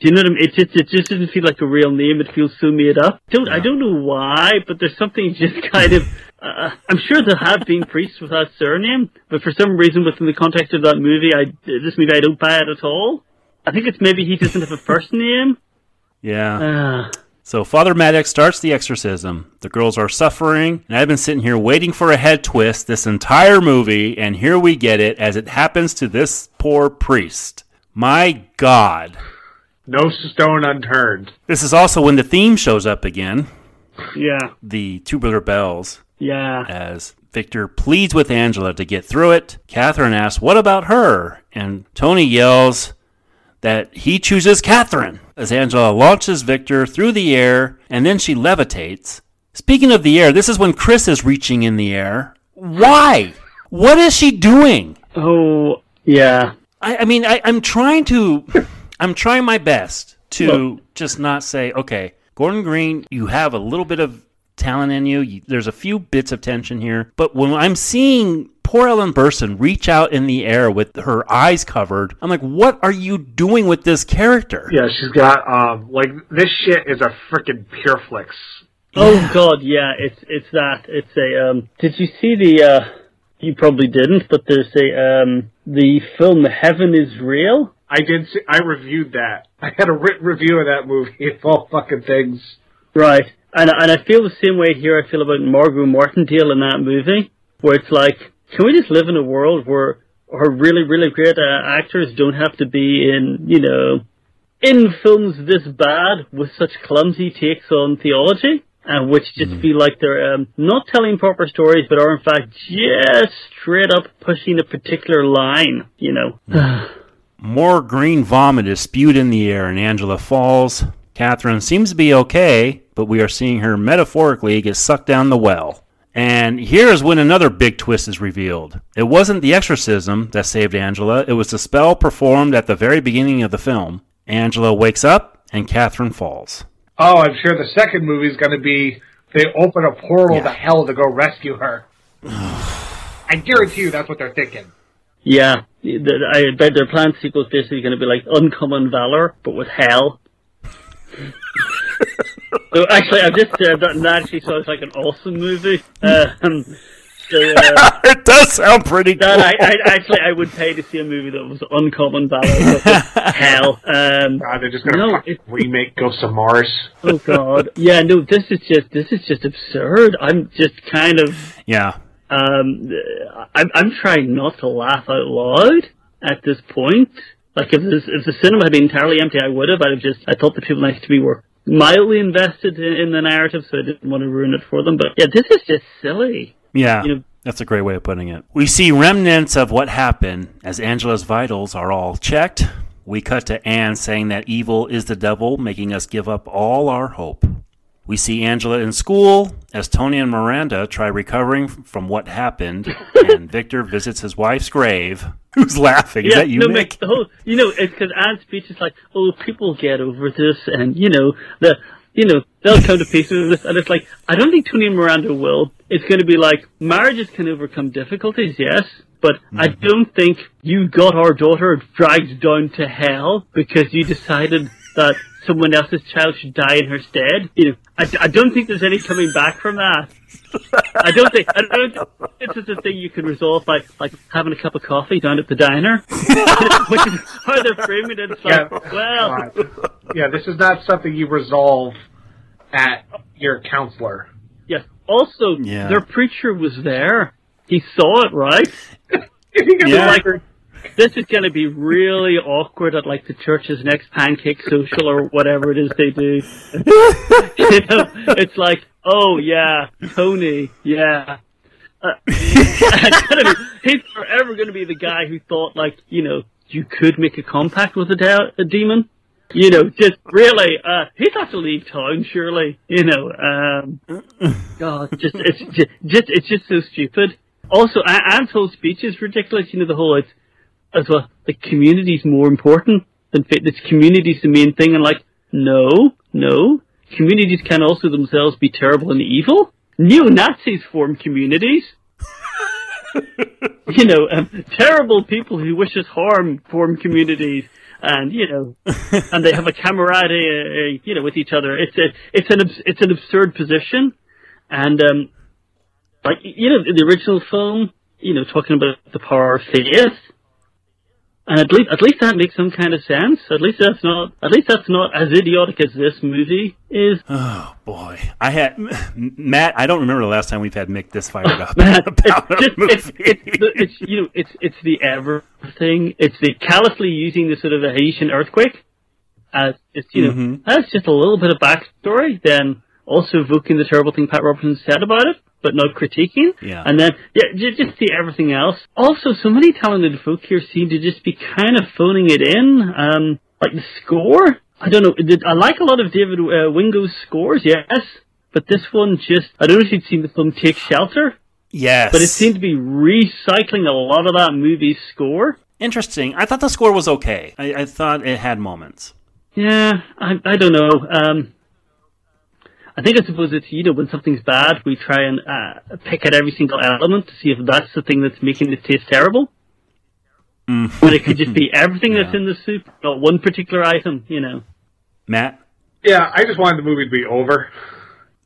Do you know what I mean? It just, it just doesn't feel like a real name. It feels so made up. Don't, I don't know why, but there's something just kind of, uh, I'm sure there have been priests with that surname, but for some reason within the context of that movie, I, this movie, I don't buy it at all. I think it's maybe he doesn't have a first name. Yeah. Uh. So Father Maddox starts the exorcism. The girls are suffering, and I've been sitting here waiting for a head twist this entire movie, and here we get it as it happens to this poor priest. My God. No stone unturned. This is also when the theme shows up again. Yeah. The tubular bells. Yeah. As Victor pleads with Angela to get through it. Catherine asks, What about her? And Tony yells that he chooses Catherine as Angela launches Victor through the air and then she levitates. Speaking of the air, this is when Chris is reaching in the air. Why? What is she doing? Oh, yeah. I, I mean, I, I'm trying to. I'm trying my best to well, just not say, okay, Gordon Green, you have a little bit of talent in you. you. There's a few bits of tension here. But when I'm seeing poor Ellen Burstyn reach out in the air with her eyes covered, I'm like, what are you doing with this character? Yeah, she's got, um, like, this shit is a freaking Pureflix. Oh, God, yeah, it's it's that. It's a, um, did you see the, uh, you probably didn't, but there's a, um, the film Heaven is Real? I did. See, I reviewed that. I had a written review of that movie of all fucking things. Right, and and I feel the same way here. I feel about Margot Martindale in that movie, where it's like, can we just live in a world where our really really great uh, actors don't have to be in you know in films this bad with such clumsy takes on theology? and which just mm. feel like they're um, not telling proper stories, but are in fact just straight up pushing a particular line. You know. Mm. More green vomit is spewed in the air, and Angela falls. Catherine seems to be okay, but we are seeing her metaphorically get sucked down the well. And here's when another big twist is revealed. It wasn't the exorcism that saved Angela, it was the spell performed at the very beginning of the film. Angela wakes up, and Catherine falls. Oh, I'm sure the second movie is going to be they open a portal yeah. to hell to go rescue her. I guarantee you that's what they're thinking. Yeah, I bet their planned sequel is basically going to be like Uncommon Valor, but with hell. so actually, I've just said that, and that actually sounds like an awesome movie. Um, so, uh, it does sound pretty that cool. I, I, actually, I would pay to see a movie that was Uncommon Valor, hell. Um, God, they're just going to no, remake Ghosts of Mars. Oh God, yeah, no, this is just this is just absurd. I'm just kind of yeah. Um, I'm, I'm trying not to laugh out loud at this point. Like if this, if the cinema had been entirely empty, I would have. I'd have just I thought the people next to me were mildly invested in, in the narrative, so I didn't want to ruin it for them. But yeah, this is just silly. Yeah. You know, that's a great way of putting it. We see remnants of what happened as Angela's vitals are all checked. We cut to Ann saying that evil is the devil, making us give up all our hope. We see Angela in school as Tony and Miranda try recovering from what happened, and Victor visits his wife's grave. Who's laughing? Is that you, no, Nick? Oh, you know, because Ann's speech is like, "Oh, people get over this," and you know, the you know, they'll come to peace with this. And it's like, I don't think Tony and Miranda will. It's going to be like, marriages can overcome difficulties, yes, but mm-hmm. I don't think you got our daughter dragged down to hell because you decided that someone else's child should die in her stead. You know, I, I don't think there's any coming back from that. I don't think I don't think this is a thing you can resolve by like having a cup of coffee down at the diner, which is how they're framing it. It's like, yeah, well, yeah, this is not something you resolve at your counselor. Yes. Also, yeah. their preacher was there. He saw it, right? yeah. Like, this is going to be really awkward at like the church's next pancake social or whatever it is they do. you know, it's like, oh yeah, Tony, yeah. Uh, he's forever going to be the guy who thought like, you know, you could make a compact with a, de- a demon. You know, just really, uh, he'd have to leave town, surely. You know, um, God, just it's just, just it's just so stupid. Also, Ann's whole speech is ridiculous. You know, the whole it's as well. The community's more important than fitness. Community's the main thing, and like, no, no, communities can also themselves be terrible and evil. Neo Nazis form communities. you know, um, terrible people who wish us harm form communities, and you know, and they have a camaraderie, uh, you know, with each other. It's a, it's an, it's an absurd position, and um, like you know, the original film, you know, talking about the power of faith, and at least, at least that makes some kind of sense. At least that's not, at least that's not as idiotic as this movie is. Oh boy, I had Matt. I don't remember the last time we've had Mik this fired up Matt, about it's, just, it's, it's, the- it's you know it's it's the ever thing. It's the callously using the sort of the Haitian earthquake as it's you know Mhm. that's just a little bit of backstory. Then also evoking the terrible thing Pat Robertson said about it, but not critiquing. Yeah. And then yeah, ju- just see everything else. Also, so many talented folk here seem to just be kind of phoning it in. Um, like the score. I don't know. I like a lot of David uh, Wingo's scores, yes. But this one just, I don't know if you'd seen the film Take Shelter. yes, But it seemed to be recycling a lot of that movie's score. interesting. I thought the score was okay. I, I thought it had moments. Yeah, I, I don't know. Um, I think I suppose it's, you know, when something's bad, we try and uh, pick at every single element to see if that's the thing that's making it taste terrible. Mm. When it could just be everything that's in the soup, not one particular item, you know. Matt, Yeah, I just wanted the movie to be over.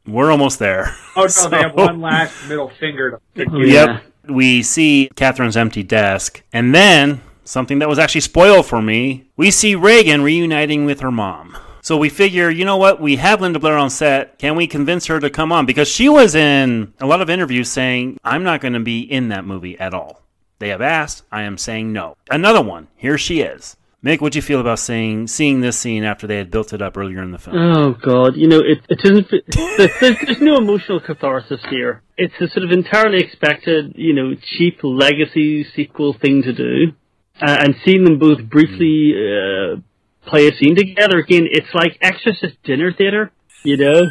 we're almost there. Oh no, So- they have one last middle finger to, to Oh, give. yeah. Yep. We see Catherine's empty desk, and then something that was actually spoiled for me. We see Regan reuniting with her mom. So we figure, you know what? We have Linda Blair on set. Can we convince her to come on? Because she was in a lot of interviews saying, I'm not going to be in that movie at all. They have asked. I am saying no. Another one. Here she is. Mik, what'd you feel about seeing seeing this scene after they had built it up earlier in the film? Oh God, you know it. It isn't. There's, there's, no emotional catharsis here. It's a sort of entirely expected, you know, cheap legacy sequel thing to do, uh, and seeing them both briefly uh, play a scene together again. It's like Exorcist dinner theater, you know.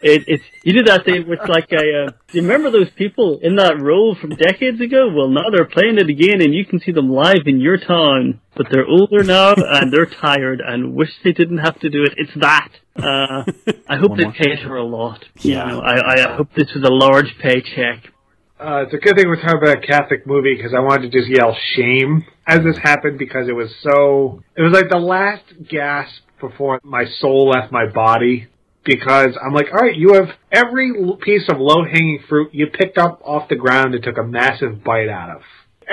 It, it's you do that thing it's like a. Uh, do you remember those people in that role from decades ago? Well, now they're playing it again, and you can see them live in your town. But they're older now, and they're tired, and wish they didn't have to do it. It's that. Uh, I hope One they more. paid her a lot. You Yeah. know, I, I hope this was a large paycheck. Uh, it's a good thing we're talking about a Catholic movie because I wanted to just yell shame as this happened because it was so. It was like the last gasp before my soul left my body. Because I'm like, all right, you have every piece of low hanging fruit you picked up off the ground and took a massive bite out of.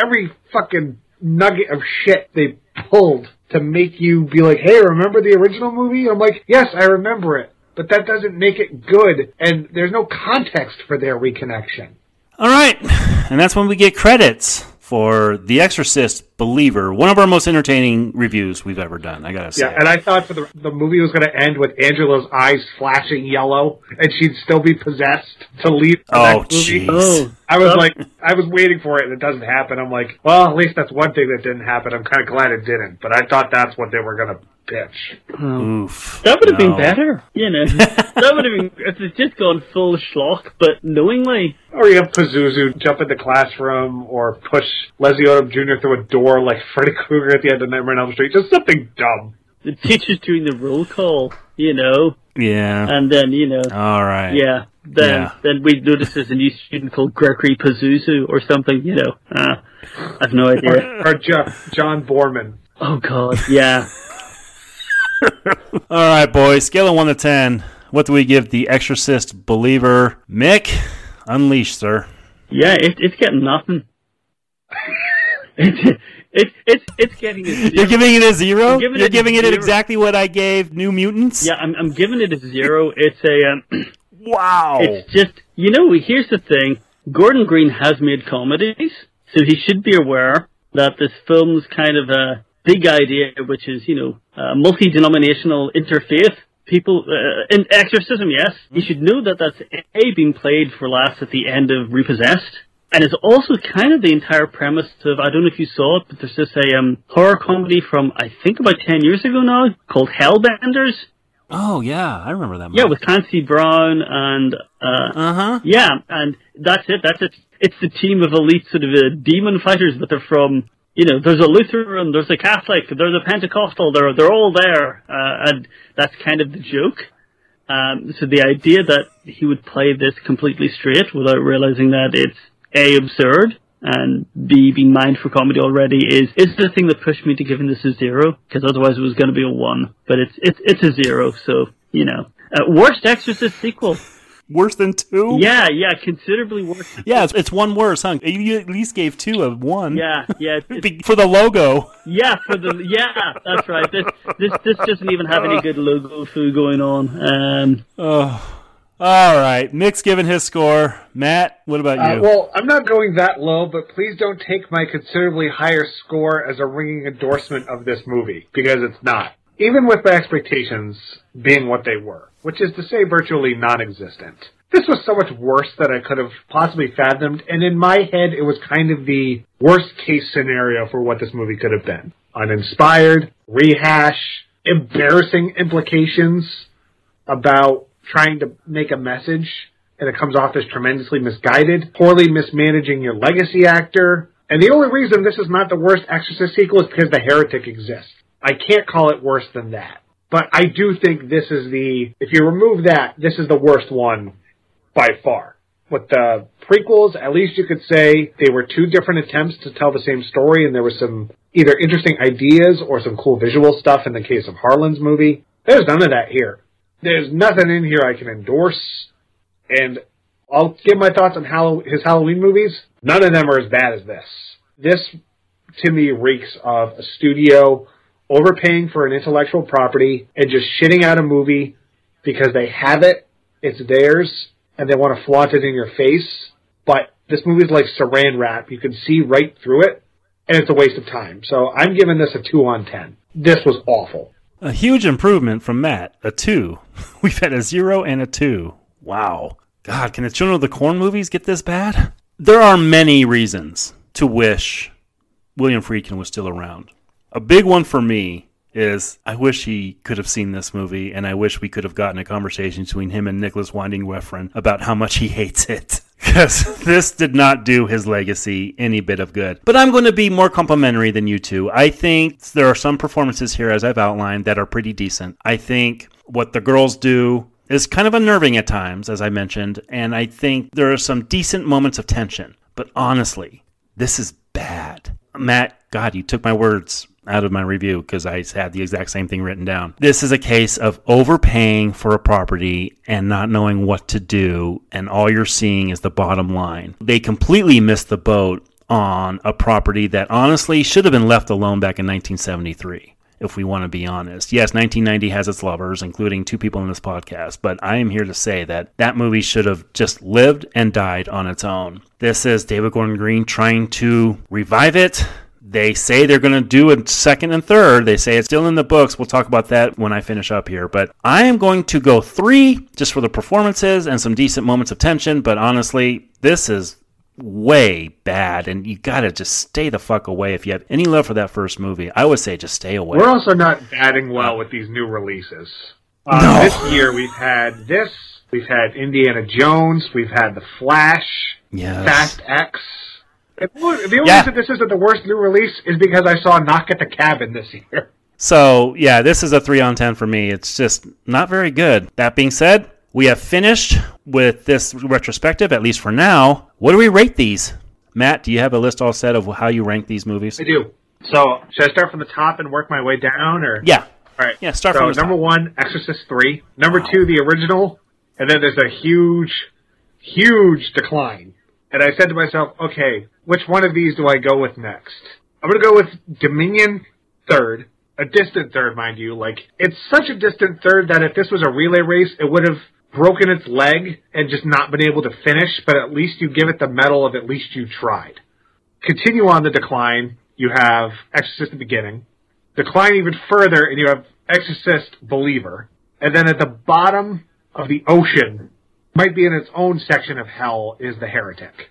Every fucking nugget of shit they pulled to make you be like, hey, remember the original movie? I'm like, yes, I remember it. But that doesn't make it good, and there's no context for their reconnection. All right, and that's when we get credits for The Exorcist Believer, one of our most entertaining reviews we've ever done. I gotta say. Yeah, and I thought for the the movie was going to end with Angela's eyes flashing yellow, and she'd still be possessed to leave the Oh, jeez. Oh, I was like, I was waiting for it, and it doesn't happen. I'm like, well, at least that's one thing that didn't happen. I'm kind of glad it didn't, but I thought that's what they were going to pitch. Oof. That would have No. been better, you know. that would have been if it's just gone full schlock, but knowingly. Or you have Pazuzu jump in the classroom, or push Leslie Odom Jr. through a door like Freddy Krueger at the end of Nightmare on Elm Street. Just something dumb. The teacher's doing the roll call, you know, Yeah. and then you know, All right. yeah, then Yeah. then we notice there's a new student called Gregory Pazuzu or something, you know. Uh, I've no idea. Or, or jo- John Boorman. oh God, yeah. All right, boys. Scale of one to ten. What do we give The Exorcist Believer? Mik, unleash, sir. Yeah, it, it's getting nothing. it's it's it's it's getting. You're giving it a 0 giving You're it giving it exactly what I gave New Mutants. yeah, I'm I'm giving it a zero. It's a um, Wow. it's just you know here's the thing. Gordon Green has made comedies, so he should be aware that this film's kind of a big idea, which is you know uh, multi-denominational interfaith people uh, in exorcism. Yes, You should know that that's a being played for laughs at the end of Repossessed. And it's also kind of the entire premise of, I don't know if you saw it, but there's this a um, horror comedy from, I think about 10 years ago now, called Hellbenders. Oh yeah, I remember that. Movie. Yeah, with Clancy Brown and, uh, uh-huh. Yeah, and that's it, that's it. It's the team of elite sort of uh, demon fighters, but they're from, you know, there's a Lutheran, there's a Catholic, there's a Pentecostal, they're, they're all there, uh, and that's kind of the joke. Um, so the idea that he would play this completely straight without realizing that it's a absurd and b being mined for comedy already is is the thing that pushed me to giving this a zero because otherwise it was going to be a one. But it's it's it's a zero, so you know. Uh, worst Exorcist sequel. Worse than two? Yeah, yeah, considerably worse. Yeah, it's, it's one worse, huh? You at least gave two of one. Yeah, yeah. it's- For the logo. Yeah, for the yeah, that's right. This this this doesn't even have any good logo foo going on. Um, Oh. All right. Nick's given his score. Matt, what about Uh, you? well, I'm not going that low, but please don't take my considerably higher score as a ringing endorsement of this movie, because it's not. Even with my expectations being what they were, which is to say virtually non-existent. This was so much worse than I could have possibly fathomed, and in my head it was kind of the worst case scenario for what this movie could have been. Uninspired, rehash, embarrassing implications about trying to make a message and it comes off as tremendously misguided, poorly mismanaging your legacy actor. And the only reason this is not the worst Exorcist sequel is because the heretic exists. I can't call it worse than that. But I do think this is the, if you remove that, this is the worst one by far. With the prequels, at least you could say they were two different attempts to tell the same story and there was some either interesting ideas or some cool visual stuff in the case of Harlin's movie. There's none of that here. There's nothing in here I can endorse, and I'll give my thoughts on Hallow- his Halloween movies. None of them are as bad as this. This, to me, reeks of a studio overpaying for an intellectual property and just shitting out a movie because they have it, it's theirs, and they want to flaunt it in your face. But this movie's like saran wrap. You can see right through it, and it's a waste of time. So I'm giving this a 2 on 10. This was awful. A huge improvement from Matt. A two. We've had a zero and a two. Wow. God, can the Children of the Corn movies get this bad? There are many reasons to wish William Friedkin was still around. A big one for me is I wish he could have seen this movie, and I wish we could have gotten a conversation between him and Nicholas Winding Refn about how much he hates it. Because this did not do his legacy any bit of good. But I'm going to be more complimentary than you two. I think there are some performances here, as I've outlined, that are pretty decent. I think what the girls do is kind of unnerving at times, as I mentioned, and I think there are some decent moments of tension. But honestly, this is bad. Matt, God, you took my words out of my review because I had the exact same thing written down. This is a case of overpaying for a property and not knowing what to do, and all you're seeing is the bottom line. They completely missed the boat on a property that honestly should have been left alone back in 1973 if we want to be honest. Yes, 1990 has its lovers, including two people in this podcast, but I am here to say that that movie should have just lived and died on its own. This is David Gordon Green trying to revive it. They say they're going to do a second and third. They say it's still in the books. We'll talk about that when I finish up here. But I am going to go three just for the performances and some decent moments of tension. But honestly, this is way bad and you gotta just stay the fuck away if you have any love for that first movie i would say just stay away We're also not batting well with these new releases. Uh, No. This year we've had this, we've had Indiana Jones, we've had The Flash, Yes. Fast X. And The only the only Yeah. reason this isn't the worst new release is because I saw Knock at the Cabin this year. So, yeah, this is a 3 on 10 for me. It's just not very good. That being said, we have finished with this retrospective, at least for now. What do we rate these? Matt, do you have a list all set of how you rank these movies? I do. So should I start from the top and work my way down, or Yeah. All right. Yeah, start so from the number top. one, Exorcist three. Number two, the original, and then there's a huge, huge decline. And I said to myself, okay, which one of these do I go with next? I'm gonna go with Dominion third, a distant third, mind you. Like it's such a distant third that if this was a relay race, it would have broken its leg and just not been able to finish. But at least you give it the medal of at least you tried. Continue on the decline. You have Exorcist the beginning decline even further, and you have Exorcist Believer. And then at the bottom of the ocean, might be in its own section of hell, is the Heretic.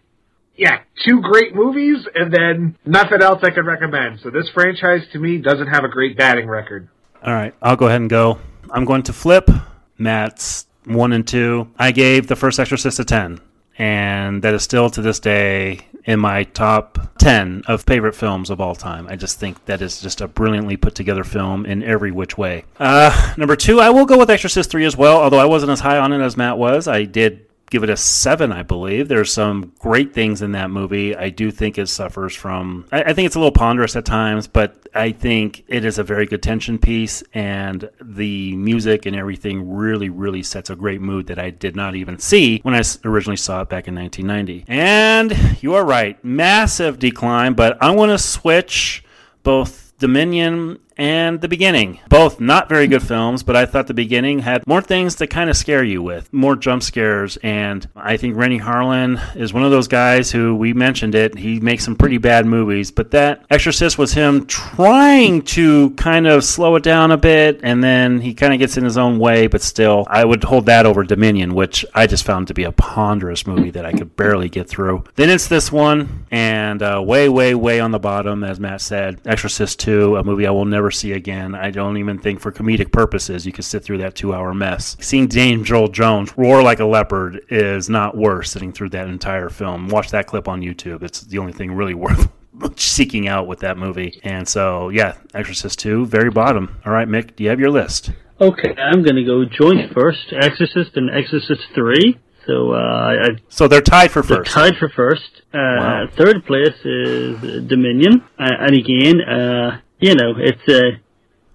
yeah, two great movies and then nothing else I could recommend. So this franchise to me doesn't have a great batting record. All right, I'll go ahead and go. I'm going to flip Matt's one and two. I gave the first Exorcist a 10, and that is still to this day in my top 10 of favorite films of all time. I just think that is just a brilliantly put together film in every which way. Uh, number two, I will go with Exorcist 3 as well, although I wasn't as high on it as Matt was. I did give it a seven, I believe. There's some great things in that movie. I do think it suffers from. I, I, think it's a little ponderous at times, but I think it is a very good tension piece, and the music and everything really, really sets a great mood that I did not even see when I originally saw it back in 1990. And you are right, massive decline, but I want to switch both Dominion and The Beginning. Both not very good films, but I thought The Beginning had more things to kind of scare you with, more jump scares. And I think Renny Harlin is one of those guys who we mentioned it. He makes some pretty bad movies, but that Exorcist was him trying to kind of slow it down a bit, and then he kind of gets in his own way, but still, I would hold that over Dominion, which I just found to be a ponderous movie that I could barely get through. Then it's this one, and uh, way, way, way on the bottom, as Matt said, Exorcist 2, a movie I will never see again. I don't even think for comedic purposes you could sit through that two hour mess. Seeing James Earl Jones roar like a leopard is not worth sitting through that entire film. Watch that clip on YouTube. It's the only thing really worth seeking out with that movie. And so, yeah, Exorcist 2, very bottom. All right, Mik, do you have your list? Okay, I'm going to go joint first Exorcist and Exorcist 3. So, uh, I, so they're tied for first. tied for first. Uh, wow. Third place is Dominion, uh, and again, uh, you know, it's uh,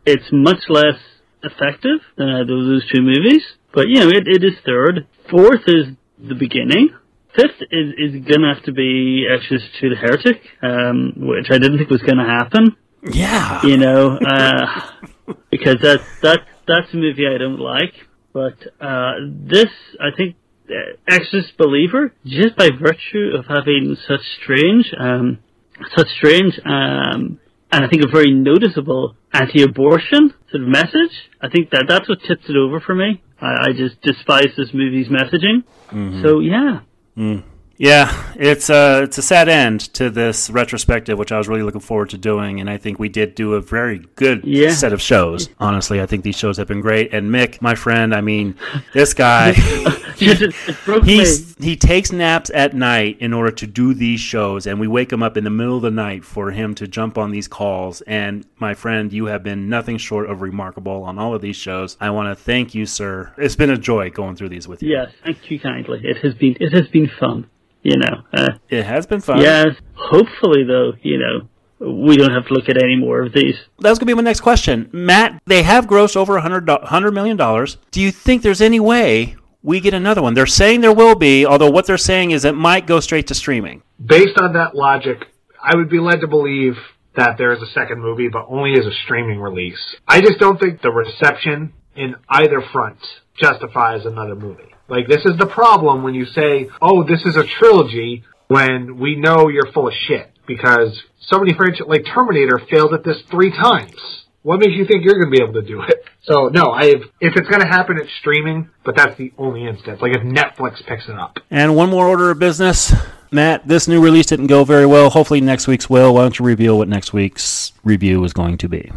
it's much less effective than either of those two movies. But you know, it, it is third. Fourth is the beginning. Fifth is is gonna have to be Exorcist to the Heretic, um, which I didn't think was gonna happen. Yeah, you know, uh, because that that that's a movie I don't like. But uh, this, I think, uh, Exorcist Believer, just by virtue of having such strange, um, such strange um, and I think a very noticeable anti-abortion sort of message. I think that that's what tips it over for me. I, I just despise this movie's messaging. Mm-hmm. So yeah. Mm. Yeah, it's a it's a sad end to this retrospective, which I was really looking forward to doing, and I think we did do a very good yeah. set of shows. Honestly, I think these shows have been great. And Mik, my friend, I mean, this guy, he, he takes naps at night in order to do these shows, and we wake him up in the middle of the night for him to jump on these calls. And my friend, you have been nothing short of remarkable on all of these shows. I want to thank you, sir. It's been a joy going through these with you. Yes, thank you kindly. It has been it has been fun you know. Uh, it has been fun. Yes. Hopefully, though, you know, we don't have to look at any more of these. That was going to be my next question. Matt, they have grossed over $100, $100 million. Do you think there's any way we get another one? They're saying there will be, although what they're saying is it might go straight to streaming. Based on that logic, I would be led to believe that there is a second movie, but only as a streaming release. I just don't think the reception in either front justifies another movie. Like, this is the problem when you say, oh, this is a trilogy, when we know you're full of shit. Because so many franchises, like Terminator, failed at this three times. What makes you think you're going to be able to do it? So, no, I have, if it's going to happen, it's streaming, but that's the only instance. Like, if Netflix picks it up. And one more order of business. Matt, this new release didn't go very well. Hopefully, next week's will. Why don't you reveal what next week's review is going to be?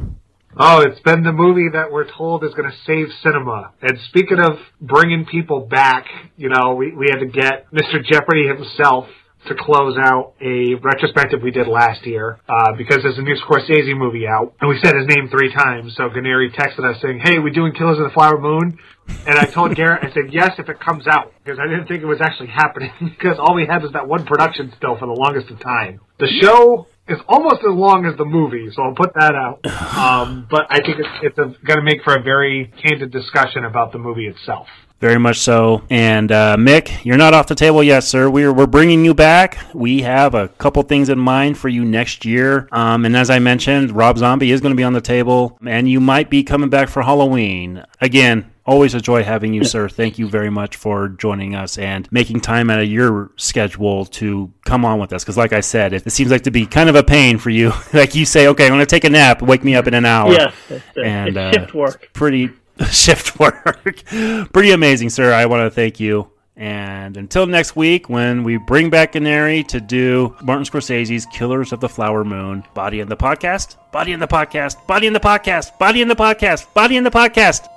Oh, it's been the movie that we're told is going to save cinema. And speaking of bringing people back, you know, we, we had to get Mr. Jeopardy himself to close out a retrospective we did last year uh, because there's a new Scorsese movie out, and we said his name three times. So Ganeri texted us saying, "Hey, we doing Killers of the Flower Moon?" And I told Garrett, I said, "Yes, if it comes out," because I didn't think it was actually happening because all we had was that one production still for the longest of time. The show is almost as long as the movie, so I'll put that out. Um, but I think it's, it's going to make for a very candid discussion about the movie itself. Very much so. And uh, Mik, you're not off the table yet, sir. We're we're bringing you back. We have a couple things in mind for you next year. Um, and as I mentioned, Rob Zombie is going to be on the table, and you might be coming back for Halloween again. Always a joy having you, sir. Thank you very much for joining us and making time out of your schedule to come on with us. Because, like I said, it, it, seems like to be kind of a pain for you. like you say, okay, I'm going to take a nap. Wake me up in an hour. Yes, and it's shift uh, work. Pretty shift work. Pretty amazing, sir. I want to thank you. And until next week, when we bring back Canary to do Martin Scorsese's Killers of the Flower Moon, Body in the Podcast, Body in the Podcast, Body in the Podcast, Body in the Podcast, Body in the Podcast.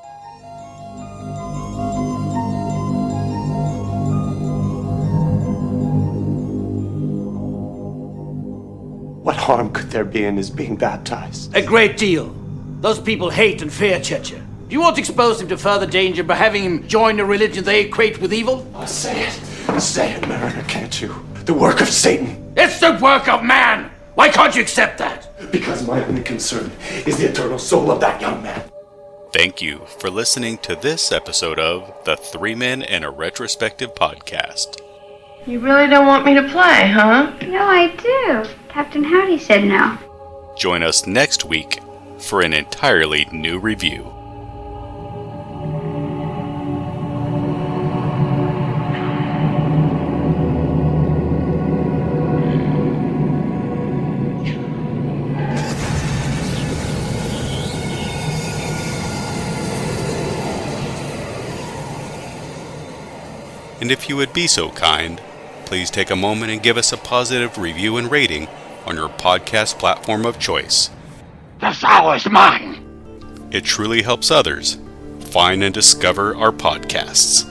What harm could there be in his being baptized? A great deal. Those people hate and fear Checha. Do you want to expose him to further danger by having him join a religion they equate with evil? Oh, say it. Say it, Mariner, can't you? The work of Satan. It's the work of man! Why can't you accept that? Because my only concern is the eternal soul of that young man. Thank you for listening to this episode of the Three Men and a Retrospective podcast. You really don't want me to play, huh? No, I do. Captain Howdy said no. Join us next week for an entirely new review. And if you would be so kind, please take a moment and give us a positive review and rating on your podcast platform of choice. The sour is mine! It truly helps others find and discover our podcasts.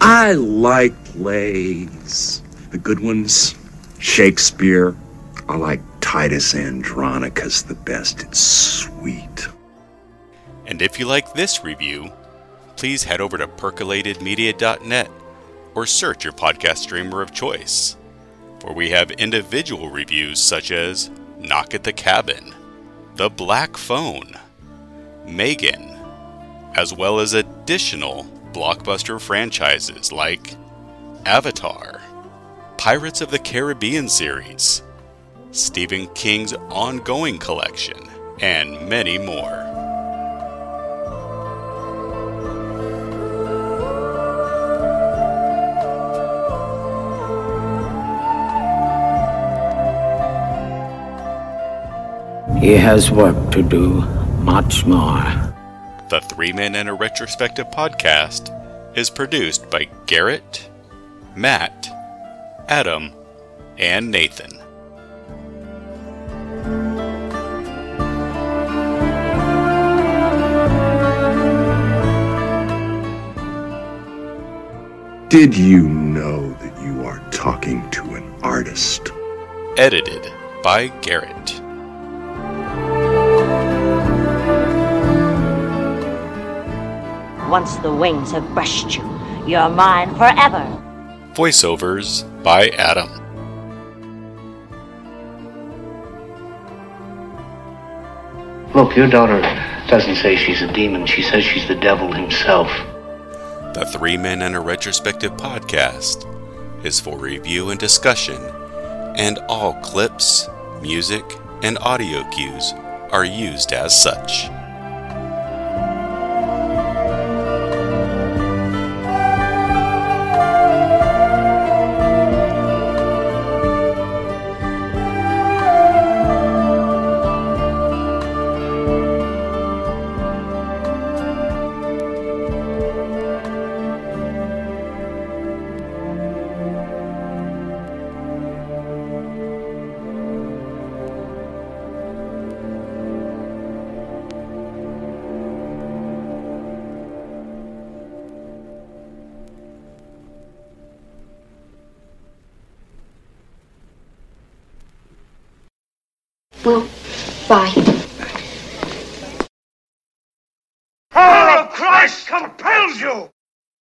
I like plays. The good ones, Shakespeare. I like Titus Andronicus the best. It's sweet. And if you like this review, please head over to percolatedmedia.net or search your podcast streamer of choice, where we have individual reviews such as Knock at the Cabin, The Black Phone, Megan, as well as additional blockbuster franchises like Avatar, Pirates of the Caribbean series, Stephen King's ongoing collection, and many more. He has work to do, much more. The Three Men and a Retrospective podcast is produced by Garrett, Matt, Adam, and Nathan. Did you know that you are talking to an artist? Edited by Garrett. Once the wings have brushed you, you're mine forever. Voiceovers by Adam. Look, your daughter doesn't say she's a demon. She says she's the devil himself. The Three Men and a Retrospective podcast is for review and discussion, and all clips, music, and audio cues are used as such.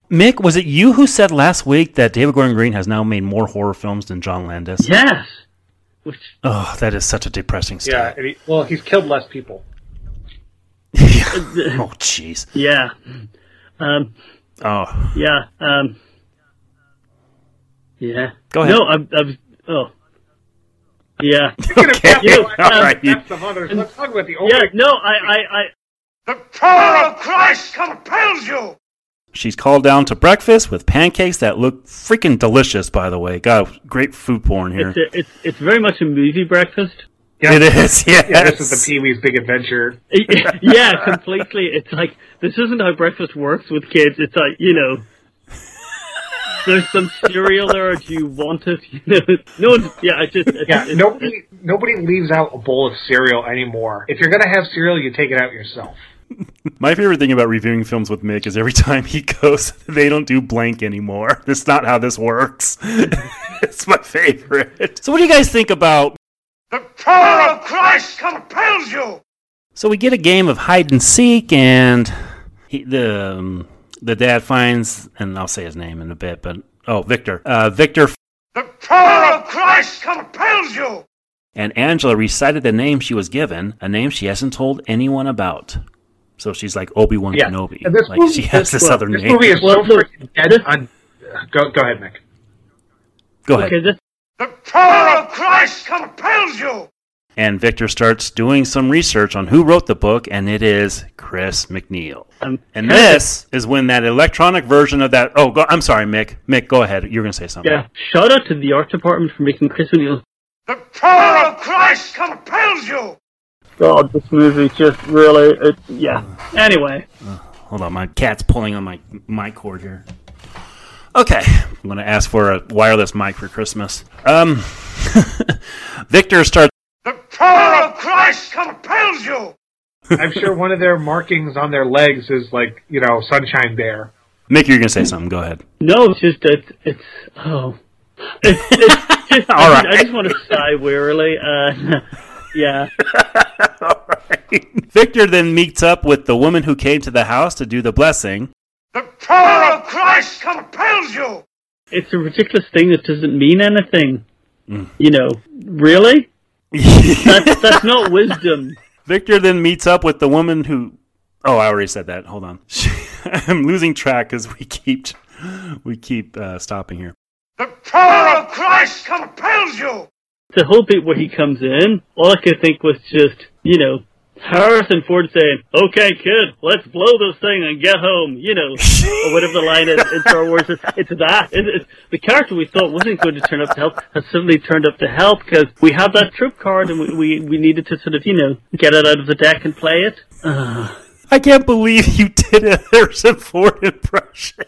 Mik, was it you who said last week that David Gordon Green has now made more horror films than John Landis? Yes. Which Oh, that is such a depressing stat. and he, well, he's killed less people. oh, jeez. Yeah. Um, Oh, yeah. Um, yeah. Go ahead. No, I'm. I'm oh. Yeah. okay. You, All um, right. You, That's some others. Let's talk about the Yeah. old. No, I. I. I The power of Christ compels you! She's called down to breakfast with pancakes that look freaking delicious, by the way. God, great food porn here. it's, a, it's it's very much a movie breakfast. Yeah. It is, Yeah, this is the Pee Wee's Big Adventure. yeah, completely. It's like this isn't how breakfast works with kids. It's like you know, there's some cereal there. Do you want it? You know, no. One, yeah, I just it's, Yeah, it's- nobody nobody leaves out a bowl of cereal anymore. If you're gonna have cereal, you take it out yourself. My favorite thing about reviewing films with Mik is every time he goes, they don't do blank anymore. That's not how this works. it's my favorite. So, what do you guys think about? The power of Christ compels you! So we get a game of hide and seek, and he, the um, the dad finds, and I'll say his name in a bit, but oh, Victor. Uh, Victor The Power of Christ compels you! and Angela recited the name she was given, a name she hasn't told anyone about. So she's like Obi Wan Yeah. Kenobi. And this like movie- she has this- this other This name. movie is so Well, look, freaking dead on. Go go ahead, Mik. Go ahead. Okay, this Power of Christ compels you! And Victor starts doing some research on who wrote the book, and it is Chris MacNeil. um, And this is when that electronic version of that. Oh, go, I'm sorry, Mik. Mik, go ahead. You're going to say something. yeah. Shout out to the art department for making Chris MacNeil. The Power of Christ compels you! God, this movie just really, it, yeah. Anyway, Hold on, my cat's pulling on my mic cord here. Okay, I'm going to ask for a wireless mic for Christmas. Um, Victor starts. The power of Christ compels you! I'm sure one of their markings on their legs is like you know Sunshine Bear. Mik, you're going to say something. Go ahead. no, it's just that it's oh, it's, it's just. All I, right. I just want to sigh wearily. Uh, yeah. Victor then meets up with the woman who came to the house to do the blessing. The power of Christ compels you! It's a ridiculous thing that doesn't mean anything. Mm. You know, really? that's that's not wisdom. Victor then meets up with the woman who. Oh, I already said that. Hold on. I'm losing track because we keep we keep uh, stopping here. The power of Christ compels you! The whole bit where he comes in, all I could think was just, you know, Harrison Ford saying, "Okay, kid, let's blow this thing and get home," you know, or whatever the line is in Star Wars. It's, it's that. It, it's, the character we thought wasn't going to turn up to help has suddenly turned up to help because we have that troop card and we, we we needed to sort of, you know, get it out of the deck and play it. Uh, I can't believe you did a Harrison Ford impression.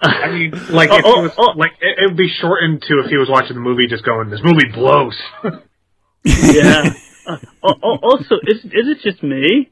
I mean, like if Oh, he was, like it, it would be shortened to if he was watching the movie, just going, "This movie blows." yeah. Uh, al- al- also, is is it just me?